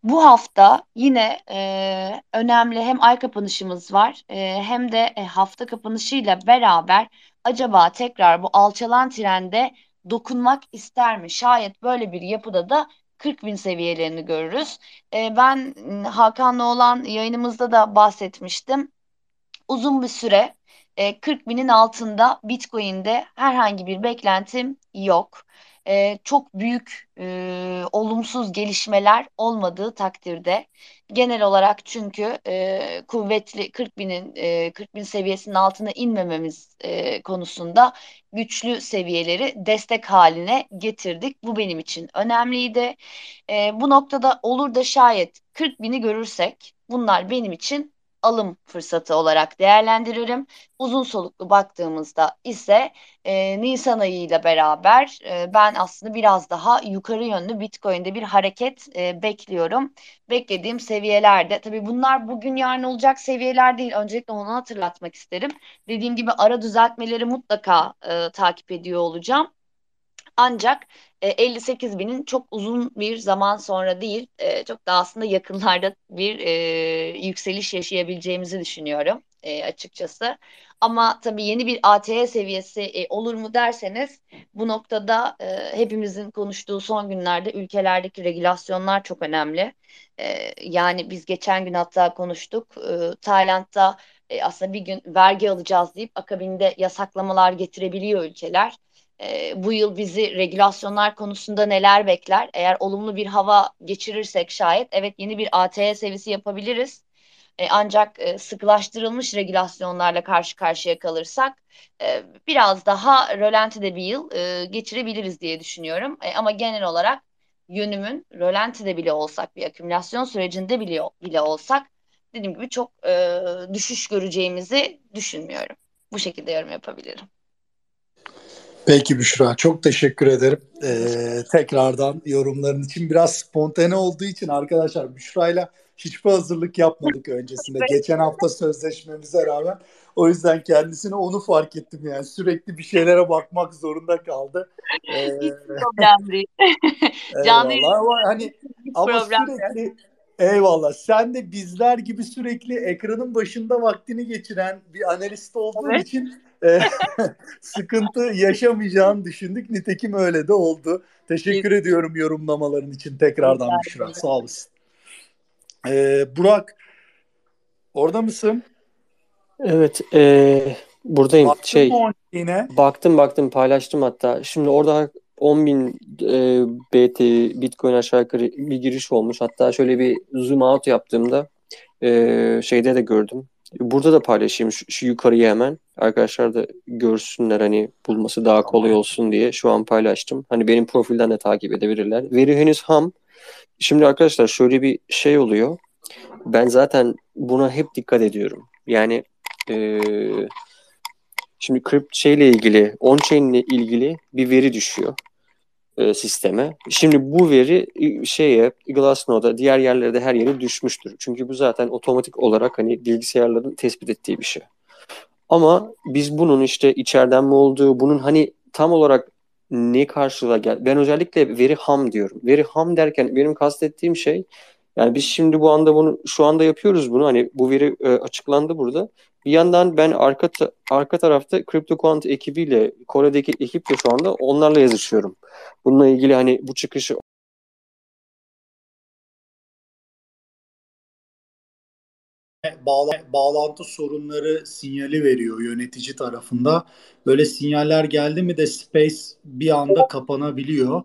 B: bu hafta yine e, önemli hem ay kapanışımız var e, hem de e, hafta kapanışıyla beraber acaba tekrar bu alçalan trende dokunmak ister mi? Şayet böyle bir yapıda da 40 bin seviyelerini görürüz. E, ben Hakan'la olan yayınımızda da bahsetmiştim. Uzun bir süre e, 40 binin altında Bitcoin'de herhangi bir beklentim yok e, çok büyük e, olumsuz gelişmeler olmadığı takdirde genel olarak çünkü e, kuvvetli 40 binin e, 40 bin seviyesinin altına inmememiz e, konusunda güçlü seviyeleri destek haline getirdik. Bu benim için önemliydi. E, bu noktada olur da şayet 40 bini görürsek bunlar benim için alım fırsatı olarak değerlendiririm. Uzun soluklu baktığımızda ise e, Nisan ayıyla beraber e, ben aslında biraz daha yukarı yönlü Bitcoin'de bir hareket e, bekliyorum. Beklediğim seviyelerde tabii bunlar bugün yarın olacak seviyeler değil. Öncelikle onu hatırlatmak isterim. Dediğim gibi ara düzeltmeleri mutlaka e, takip ediyor olacağım. Ancak 58 e, binin çok uzun bir zaman sonra değil, e, çok daha aslında yakınlarda bir e, yükseliş yaşayabileceğimizi düşünüyorum açıkçası. Ama tabii yeni bir ATE seviyesi olur mu derseniz bu noktada hepimizin konuştuğu son günlerde ülkelerdeki regülasyonlar çok önemli. yani biz geçen gün hatta konuştuk. Tayland'da aslında bir gün vergi alacağız deyip akabinde yasaklamalar getirebiliyor ülkeler bu yıl bizi regülasyonlar konusunda neler bekler? Eğer olumlu bir hava geçirirsek şayet evet yeni bir ATE seviyesi yapabiliriz. Ancak e, sıkılaştırılmış regülasyonlarla karşı karşıya kalırsak biraz daha rölantide bir yıl geçirebiliriz diye düşünüyorum. Ama genel olarak yönümün rölantide bile olsak bir akümülasyon sürecinde bile, bile olsak dediğim gibi çok düşüş göreceğimizi düşünmüyorum. Bu şekilde yorum yapabilirim.
A: Peki Büşra çok teşekkür ederim. Ee, tekrardan yorumların için biraz spontane olduğu için arkadaşlar Büşra'yla hiçbir hazırlık yapmadık öncesinde. Geçen hafta sözleşmemize rağmen o yüzden kendisine onu fark ettim yani sürekli bir şeylere bakmak zorunda kaldı.
B: Ee, Hiç problem değil.
A: Canlı ama hani ama sürekli Eyvallah. Sen de bizler gibi sürekli ekranın başında vaktini geçiren bir analist olduğun evet. için e, sıkıntı yaşamayacağını düşündük. Nitekim öyle de oldu. Teşekkür evet. ediyorum yorumlamaların için tekrardan Büşra. Sağ olasın. Ee, Burak orada mısın?
C: Evet. E, buradayım. Baktın şey, yine? Baktım baktım paylaştım hatta. Şimdi orada 10 bin e, BT Bitcoin aşağı yukarı bir giriş olmuş. Hatta şöyle bir zoom out yaptığımda e, şeyde de gördüm. Burada da paylaşayım şu, şu yukarıyı hemen. Arkadaşlar da görsünler hani bulması daha kolay olsun diye şu an paylaştım. Hani benim profilden de takip edebilirler. Veri henüz ham. Şimdi arkadaşlar şöyle bir şey oluyor. Ben zaten buna hep dikkat ediyorum. Yani e, şimdi kript şeyle ilgili, on-chain ile ilgili bir veri düşüyor e, sisteme. Şimdi bu veri şeye Glassnode'a diğer yerlerde her yere düşmüştür. Çünkü bu zaten otomatik olarak hani bilgisayarların tespit ettiği bir şey. Ama biz bunun işte içeriden mi olduğu, bunun hani tam olarak ne karşılığa gel. Ben özellikle veri ham diyorum. Veri ham derken benim kastettiğim şey yani biz şimdi bu anda bunu şu anda yapıyoruz bunu. Hani bu veri e, açıklandı burada. Bir yandan ben arka arka tarafta CryptoQuant ekibiyle Kore'deki ekiple şu anda onlarla yazışıyorum. Bununla ilgili hani bu çıkışı
A: bağla, bağlantı sorunları sinyali veriyor yönetici tarafında. Böyle sinyaller geldi mi de space bir anda kapanabiliyor.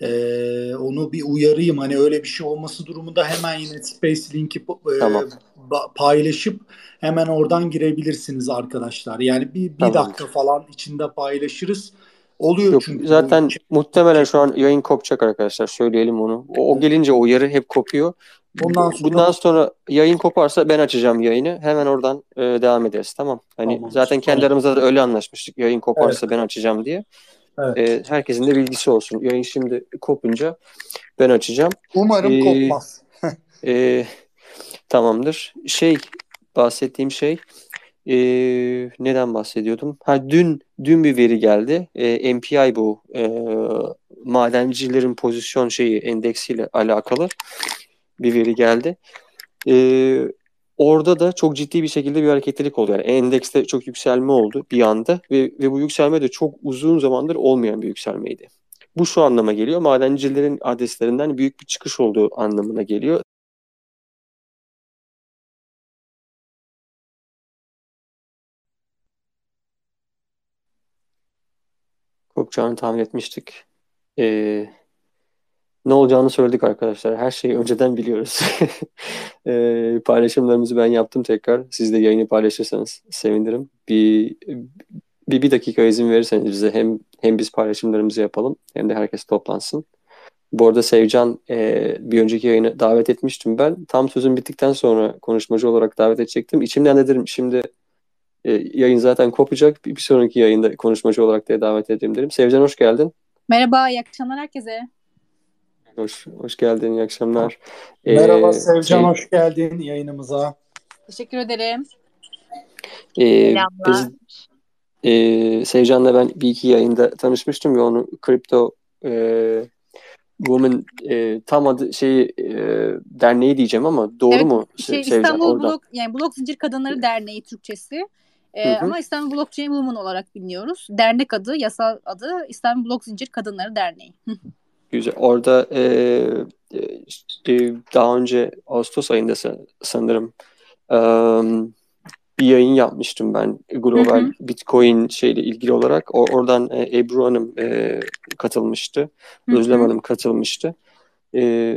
A: Ee, onu bir uyarayım hani öyle bir şey olması durumunda hemen yine Space linki e, tamam. Paylaşıp hemen oradan girebilirsiniz arkadaşlar. Yani bir, bir tamam. dakika falan içinde paylaşırız. Oluyor Yok, çünkü.
C: Zaten bu... muhtemelen şu an yayın kopacak arkadaşlar. Söyleyelim onu. O, o gelince o uyarı hep kopuyor. Bundan sonra, Bundan sonra yayın koparsa ben açacağım yayını. Hemen oradan e, devam ederiz. Tamam. Hani tamam. zaten kendi aramızda da öyle anlaşmıştık. Yayın koparsa evet. ben açacağım diye. Evet. E, herkesin de bilgisi olsun. Yayın şimdi kopunca ben açacağım.
A: Umarım ee, kopmaz.
C: e, tamamdır. Şey bahsettiğim şey e, neden bahsediyordum? Ha dün dün bir veri geldi. E, MPI bu e, madencilerin pozisyon şeyi endeksiyle alakalı bir veri geldi. E, orada da çok ciddi bir şekilde bir hareketlilik oldu. Yani endekste çok yükselme oldu bir anda ve, ve bu yükselme de çok uzun zamandır olmayan bir yükselmeydi. Bu şu anlama geliyor. Madencilerin adreslerinden büyük bir çıkış olduğu anlamına geliyor. Kopacağını tahmin etmiştik. Ee, ne olacağını söyledik arkadaşlar. Her şeyi önceden biliyoruz. ee, paylaşımlarımızı ben yaptım tekrar. Siz de yayını paylaşırsanız sevinirim. Bir, bir, bir dakika izin verirseniz bize hem hem biz paylaşımlarımızı yapalım hem de herkes toplansın. Bu arada Sevcan e, bir önceki yayını davet etmiştim ben. Tam sözüm bittikten sonra konuşmacı olarak davet edecektim. İçimden de dedim şimdi e, yayın zaten kopacak. Bir, bir sonraki yayında konuşmacı olarak da davet edeyim dedim. Sevcan hoş geldin.
E: Merhaba, iyi akşamlar herkese.
C: Hoş, hoş geldin, iyi akşamlar.
A: Merhaba ee, Sevcan, şey, hoş geldin yayınımıza.
E: Teşekkür ederim.
C: E, biz, e, Sevcan'la ben bir iki yayında tanışmıştım ve onu kripto e, Woman e, tam adı şeyi e, derneği diyeceğim ama doğru
E: evet,
C: mu?
E: Şey, İstanbul Blok yani Blok Zincir Kadınları Derneği Türkçesi. E, ama İstanbul Blockchain Women olarak biliniyoruz. Dernek adı, yasal adı İstanbul Blok Zincir Kadınları Derneği.
C: Güzel. Orada e, e, daha önce Ağustos ayında sanırım e, bir yayın yapmıştım ben global hı hı. Bitcoin şeyle ilgili olarak. O, oradan e, Ebru Hanım e, katılmıştı. Hı hı. Özlem Hanım katılmıştı. E,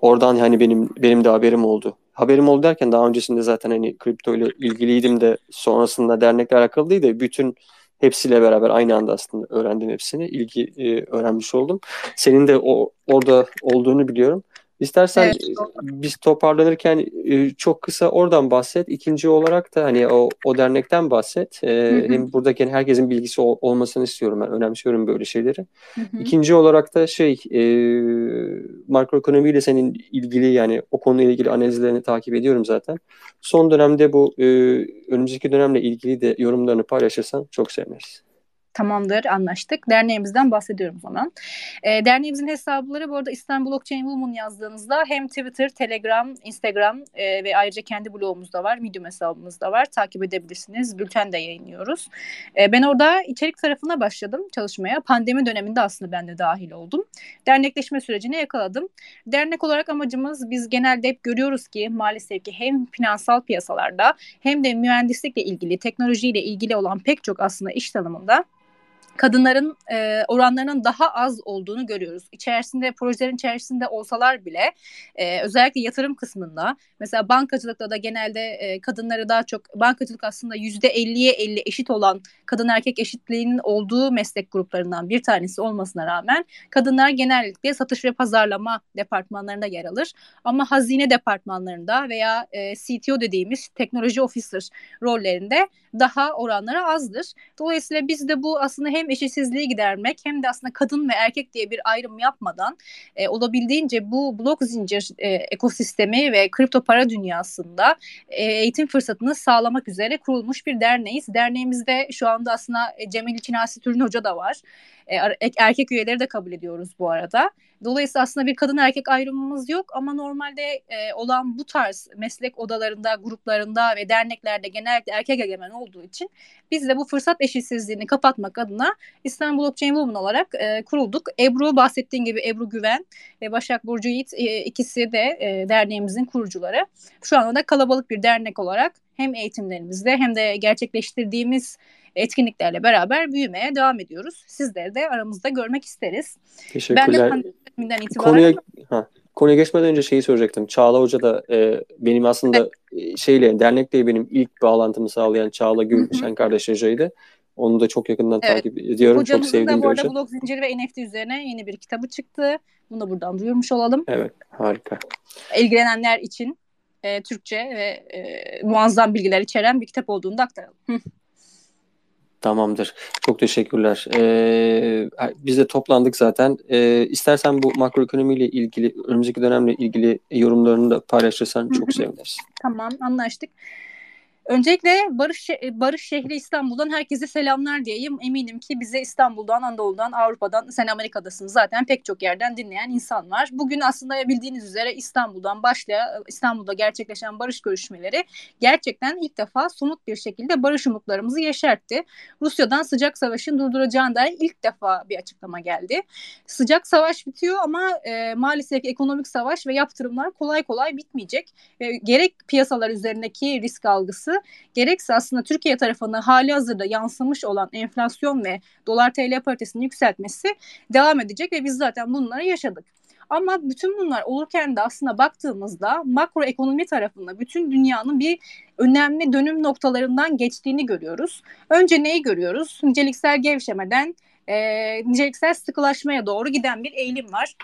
C: oradan hani benim benim de haberim oldu. Haberim oldu derken daha öncesinde zaten hani kripto ile ilgiliydim de sonrasında dernekle alakalı değil de bütün hepsiyle beraber aynı anda aslında öğrendim hepsini. ilgi e, öğrenmiş oldum. Senin de o orada olduğunu biliyorum. İstersen evet, biz toparlanırken e, çok kısa oradan bahset. İkinci olarak da hani o, o dernekten bahset. Ee, Hem buradaki herkesin bilgisi ol, olmasını istiyorum ben. Önemsiyorum böyle şeyleri. Hı hı. İkinci olarak da şey e, makroekonomiyle senin ilgili yani o konuyla ilgili analizlerini takip ediyorum zaten. Son dönemde bu e, önümüzdeki dönemle ilgili de yorumlarını paylaşırsan çok seviniriz.
E: Tamamdır anlaştık. Derneğimizden bahsediyorum o zaman. E, derneğimizin hesapları bu arada İstanbul Blockchain Woman yazdığınızda hem Twitter, Telegram, Instagram e, ve ayrıca kendi blogumuz da var. Medium hesabımız da var. Takip edebilirsiniz. Bülten de yayınlıyoruz. E, ben orada içerik tarafına başladım çalışmaya. Pandemi döneminde aslında ben de dahil oldum. Dernekleşme sürecini yakaladım. Dernek olarak amacımız biz genelde hep görüyoruz ki maalesef ki hem finansal piyasalarda hem de mühendislikle ilgili, teknolojiyle ilgili olan pek çok aslında iş tanımında kadınların e, oranlarının daha az olduğunu görüyoruz. İçerisinde projelerin içerisinde olsalar bile e, özellikle yatırım kısmında mesela bankacılıkta da genelde e, kadınları daha çok bankacılık aslında yüzde 50'ye 50 eşit olan kadın erkek eşitliğinin olduğu meslek gruplarından bir tanesi olmasına rağmen kadınlar genellikle satış ve pazarlama departmanlarında yer alır. Ama hazine departmanlarında veya e, CTO dediğimiz teknoloji officer rollerinde daha oranları azdır. Dolayısıyla biz de bu aslında hem eşitsizliği gidermek hem de aslında kadın ve erkek diye bir ayrım yapmadan e, olabildiğince bu blok zincir e, ekosistemi ve kripto para dünyasında e, eğitim fırsatını sağlamak üzere kurulmuş bir derneğiz. Derneğimizde şu anda aslında e, Cemil Çinasi Türün Hoca da var. E, erkek üyeleri de kabul ediyoruz bu arada. Dolayısıyla aslında bir kadın erkek ayrımımız yok ama normalde e, olan bu tarz meslek odalarında, gruplarında ve derneklerde genellikle erkek egemen olduğu için biz de bu fırsat eşitsizliğini kapatmak adına İstanbul Blockchain Women olarak e, kurulduk. Ebru bahsettiğin gibi Ebru Güven ve Başak Burcu Yiğit e, ikisi de e, derneğimizin kurucuları. Şu anda da kalabalık bir dernek olarak hem eğitimlerimizde hem de gerçekleştirdiğimiz etkinliklerle beraber büyümeye devam ediyoruz. Sizleri de aramızda görmek isteriz.
C: Teşekkürler. Ben de itibaren... Konuya, ha, konuya geçmeden önce şeyi soracaktım. Çağla Hoca da e, benim aslında evet. şeyle dernekle benim ilk bağlantımı sağlayan Çağla Gülşen kardeş hocaydı. Onu da çok yakından evet. takip ediyorum. Hocamızın çok sevdiğim
E: da bu arada blok zinciri ve NFT üzerine yeni bir kitabı çıktı. Bunu da buradan duyurmuş olalım.
C: Evet harika.
E: İlgilenenler için e, Türkçe ve e, muazzam bilgiler içeren bir kitap olduğunu da aktaralım.
C: Tamamdır. Çok teşekkürler. Ee, biz de toplandık zaten. Ee, istersen bu makroekonomiyle ilgili, önümüzdeki dönemle ilgili yorumlarını da paylaşırsan çok seviniriz.
E: Tamam, anlaştık. Öncelikle Barış Barış şehri İstanbul'dan herkese selamlar diyeyim. Eminim ki bize İstanbul'dan, Anadolu'dan, Avrupa'dan, sen Amerika'dasın zaten pek çok yerden dinleyen insan var. Bugün aslında bildiğiniz üzere İstanbul'dan başlayan, İstanbul'da gerçekleşen barış görüşmeleri gerçekten ilk defa somut bir şekilde barış umutlarımızı yeşertti. Rusya'dan sıcak savaşın durduracağına dair ilk defa bir açıklama geldi. Sıcak savaş bitiyor ama e, maalesef ekonomik savaş ve yaptırımlar kolay kolay bitmeyecek. E, gerek piyasalar üzerindeki risk algısı gerekse aslında Türkiye tarafına hali hazırda yansımış olan enflasyon ve dolar TL paritesini yükseltmesi devam edecek ve biz zaten bunları yaşadık. Ama bütün bunlar olurken de aslında baktığımızda makro ekonomi tarafında bütün dünyanın bir önemli dönüm noktalarından geçtiğini görüyoruz. Önce neyi görüyoruz? Niceliksel gevşemeden e, niceliksel sıkılaşmaya doğru giden bir eğilim var.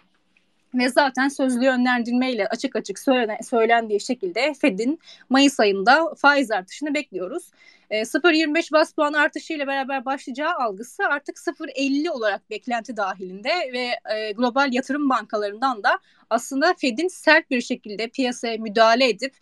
E: Ve zaten sözlü yönlendirmeyle açık açık söylendiği şekilde Fed'in Mayıs ayında faiz artışını bekliyoruz. 0.25 bas puan artışıyla beraber başlayacağı algısı artık 0.50 olarak beklenti dahilinde ve global yatırım bankalarından da aslında Fed'in sert bir şekilde piyasaya müdahale edip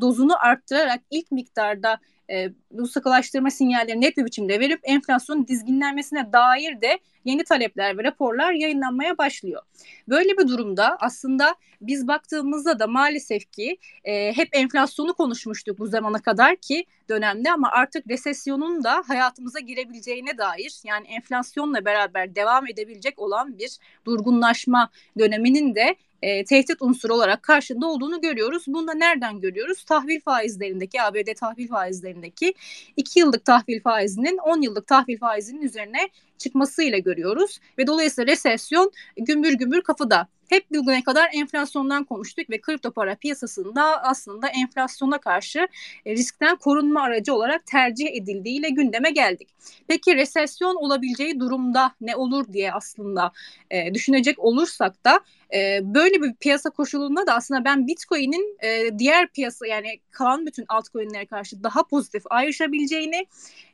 E: dozunu arttırarak ilk miktarda e, bu sıkılaştırma sinyalleri net bir biçimde verip enflasyonun dizginlenmesine dair de yeni talepler ve raporlar yayınlanmaya başlıyor. Böyle bir durumda aslında biz baktığımızda da maalesef ki e, hep enflasyonu konuşmuştuk bu zamana kadar ki dönemde ama artık resesyonun da hayatımıza girebileceğine dair yani enflasyonla beraber devam edebilecek olan bir durgunlaşma döneminin de e, tehdit unsuru olarak karşında olduğunu görüyoruz. Bunu da nereden görüyoruz? Tahvil faizlerindeki, ABD tahvil faizlerindeki 2 yıllık tahvil faizinin 10 yıllık tahvil faizinin üzerine çıkmasıyla görüyoruz. Ve dolayısıyla resesyon gümbür gümbür kapıda. Hep bugüne kadar enflasyondan konuştuk ve kripto para piyasasında aslında enflasyona karşı e, riskten korunma aracı olarak tercih edildiğiyle gündeme geldik. Peki resesyon olabileceği durumda ne olur diye aslında e, düşünecek olursak da e, böyle bir piyasa koşulunda da aslında ben Bitcoin'in e, diğer piyasa yani kalan bütün altcoin'lere karşı daha pozitif ayrışabileceğini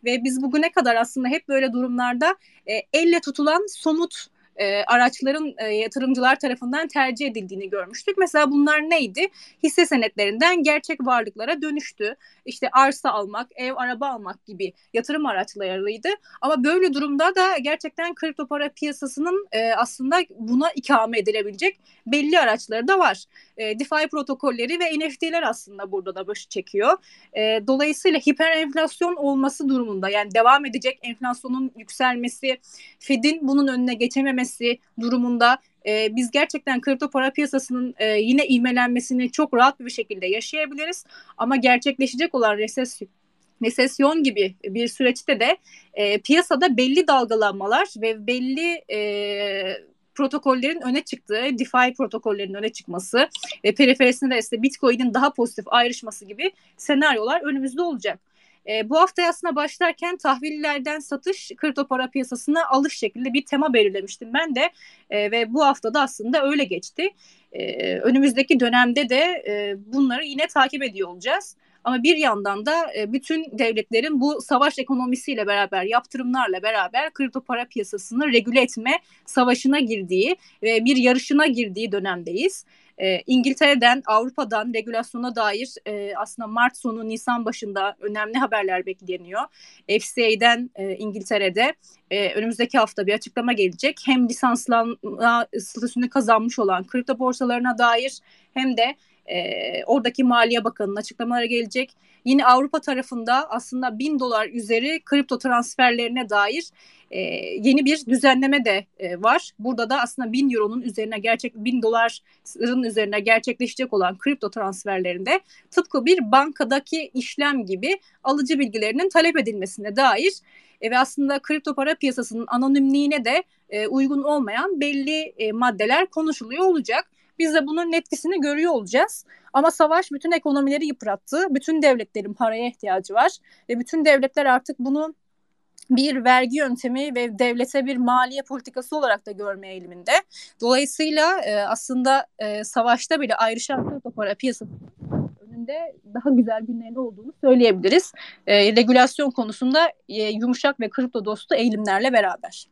E: ve biz bugüne kadar aslında hep böyle durumlarda e, elle tutulan somut e, araçların e, yatırımcılar tarafından tercih edildiğini görmüştük. Mesela bunlar neydi? Hisse senetlerinden gerçek varlıklara dönüştü. İşte arsa almak, ev, araba almak gibi yatırım araçlarıydı. Ama böyle durumda da gerçekten kripto para piyasasının e, aslında buna ikame edilebilecek belli araçları da var. E, DeFi protokolleri ve NFT'ler aslında burada da başı çekiyor. Dolayısıyla hiper enflasyon olması durumunda yani devam edecek enflasyonun yükselmesi, Fed'in bunun önüne geçememesi edilmesi durumunda e, biz gerçekten kripto para piyasasının e, yine ivmelenmesini çok rahat bir şekilde yaşayabiliriz. Ama gerçekleşecek olan resesyon resesyon gibi bir süreçte de e, piyasada belli dalgalanmalar ve belli e, protokollerin öne çıktığı, DeFi protokollerinin öne çıkması ve periferisinde de işte Bitcoin'in daha pozitif ayrışması gibi senaryolar önümüzde olacak. E, bu hafta aslında başlarken tahvillerden satış kripto para piyasasına alış şeklinde bir tema belirlemiştim ben de e, ve bu hafta da aslında öyle geçti. E, önümüzdeki dönemde de e, bunları yine takip ediyor olacağız. Ama bir yandan da e, bütün devletlerin bu savaş ekonomisiyle beraber, yaptırımlarla beraber kripto para piyasasını regüle etme savaşına girdiği ve bir yarışına girdiği dönemdeyiz. E, İngiltere'den, Avrupa'dan regülasyona dair e, aslında Mart sonu, Nisan başında önemli haberler bekleniyor. FCA'den e, İngiltere'de e, önümüzdeki hafta bir açıklama gelecek. Hem lisanslanma statüsünü kazanmış olan kripto borsalarına dair hem de e, oradaki Maliye Bakanı'nın açıklamaları gelecek. Yine Avrupa tarafında aslında bin dolar üzeri kripto transferlerine dair e, yeni bir düzenleme de e, var. Burada da aslında bin euronun üzerine gerçek bin doların üzerine gerçekleşecek olan kripto transferlerinde tıpkı bir bankadaki işlem gibi alıcı bilgilerinin talep edilmesine dair e, ve aslında kripto para piyasasının anonimliğine de e, uygun olmayan belli e, maddeler konuşuluyor olacak. Biz de bunun etkisini görüyor olacağız. Ama savaş bütün ekonomileri yıprattı. Bütün devletlerin paraya ihtiyacı var. Ve bütün devletler artık bunu bir vergi yöntemi ve devlete bir maliye politikası olarak da görme eğiliminde. Dolayısıyla e, aslında e, savaşta bile ayrışan kripto para piyasası önünde daha güzel günlerin olduğunu söyleyebiliriz. E, regülasyon konusunda e, yumuşak ve kripto dostu eğilimlerle beraber.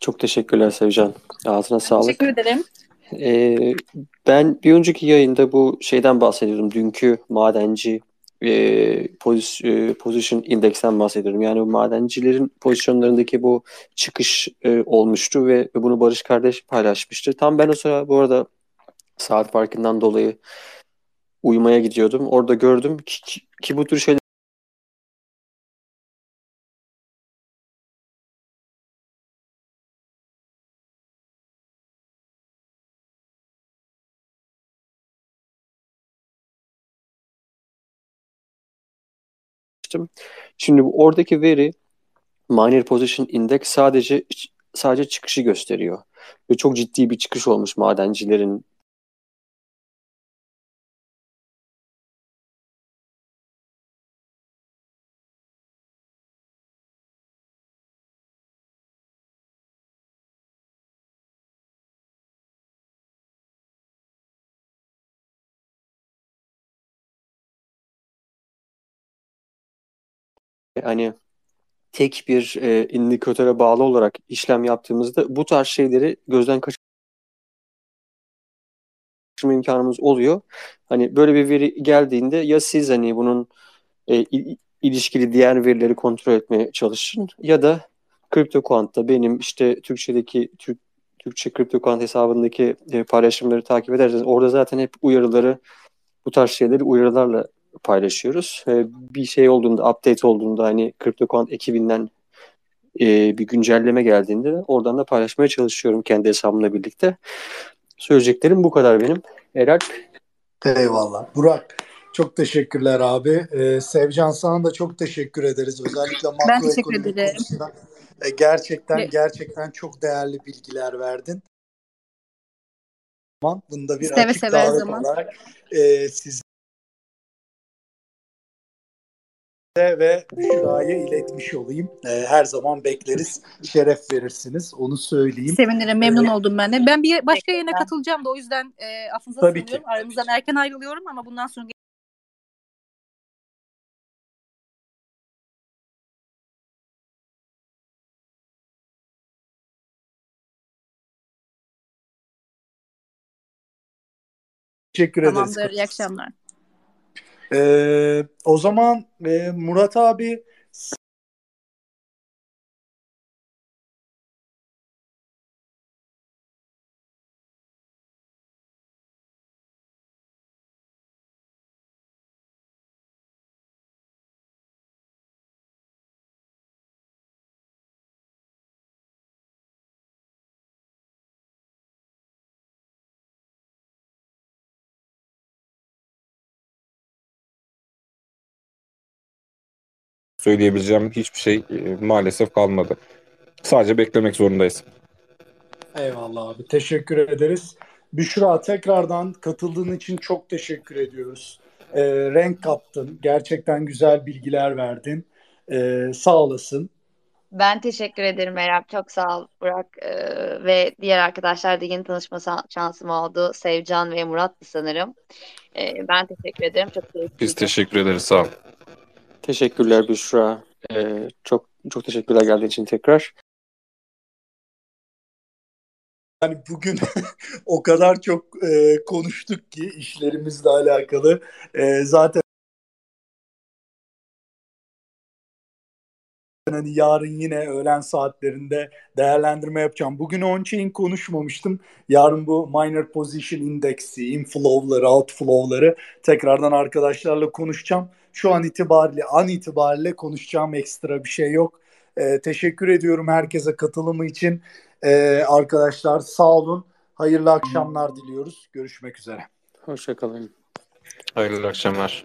C: Çok teşekkürler Sevcan. Ağzına sağlık.
E: Teşekkür ederim.
C: Ee, ben bir önceki yayında bu şeyden bahsediyordum. Dünkü madenci e, pozisyon, position indeksten bahsediyorum. Yani madencilerin pozisyonlarındaki bu çıkış e, olmuştu ve bunu Barış kardeş paylaşmıştı. Tam ben o sıra bu arada saat farkından dolayı uyumaya gidiyordum. Orada gördüm ki, ki bu tür şeyler Şimdi bu oradaki veri Miner Position Index sadece sadece çıkışı gösteriyor. Ve çok ciddi bir çıkış olmuş madencilerin hani tek bir e, indikatöre bağlı olarak işlem yaptığımızda bu tarz şeyleri gözden kaçırma imkanımız oluyor. Hani böyle bir veri geldiğinde ya siz hani bunun e, ilişkili diğer verileri kontrol etmeye çalışın ya da CryptoQuant'ta benim işte Türkçedeki Türk Türkçe CryptoQuant hesabındaki e, paylaşımları takip ederseniz orada zaten hep uyarıları bu tarz şeyleri uyarılarla paylaşıyoruz. E, bir şey olduğunda, update olduğunda hani CryptoQuant ekibinden e, bir güncelleme geldiğinde oradan da paylaşmaya çalışıyorum kendi hesabımla birlikte. Söyleyeceklerim bu kadar benim. Erak.
A: Eyvallah. Burak. Çok teşekkürler abi. Ee, Sevcan sana da çok teşekkür ederiz. Özellikle makroekonomi konusunda. Ee, gerçekten gerçekten çok değerli bilgiler verdin. Bunda bir seve açık seve davet olarak e, siz ve Büşra'ya iletmiş olayım. E, her zaman bekleriz. Şeref verirsiniz. Onu söyleyeyim.
E: Sevinirim. Memnun ee, oldum ben de. Ben bir başka yayına katılacağım da o yüzden e, affınıza tabii sığınıyorum. Ki. Aramızdan erken ayrılıyorum ama bundan sonra
A: Teşekkür
E: Tamamdır, ederiz. Tamamdır. İyi akşamlar.
A: Ee, o zaman e, Murat abi
D: söyleyebileceğim hiçbir şey e, maalesef kalmadı. Sadece beklemek zorundayız.
A: Eyvallah abi. Teşekkür ederiz. Büşra tekrardan katıldığın için çok teşekkür ediyoruz. E, renk kattın. Gerçekten güzel bilgiler verdin. E, sağ olasın.
B: Ben teşekkür ederim Meryem. Çok sağ ol Burak. Ee, ve diğer arkadaşlar da yeni tanışma şansım oldu. Sevcan ve Murat'tı sanırım. Ee, ben teşekkür ederim. Çok
D: keyifliydi. Biz teşekkür ederiz. Sağ ol.
C: Teşekkürler Büşra. Ee, çok çok teşekkürler geldiğin için tekrar.
A: Yani bugün o kadar çok e, konuştuk ki işlerimizle alakalı. E, zaten hani yarın yine öğlen saatlerinde değerlendirme yapacağım. Bugün on-chain konuşmamıştım. Yarın bu minor position indeksi, inflow'ları, outflow'ları tekrardan arkadaşlarla konuşacağım. Şu an itibariyle, an itibariyle konuşacağım ekstra bir şey yok. Ee, teşekkür ediyorum herkese katılımı için. Ee, arkadaşlar sağ olun. Hayırlı akşamlar diliyoruz. Görüşmek üzere.
C: Hoşçakalın.
D: Hayırlı akşamlar.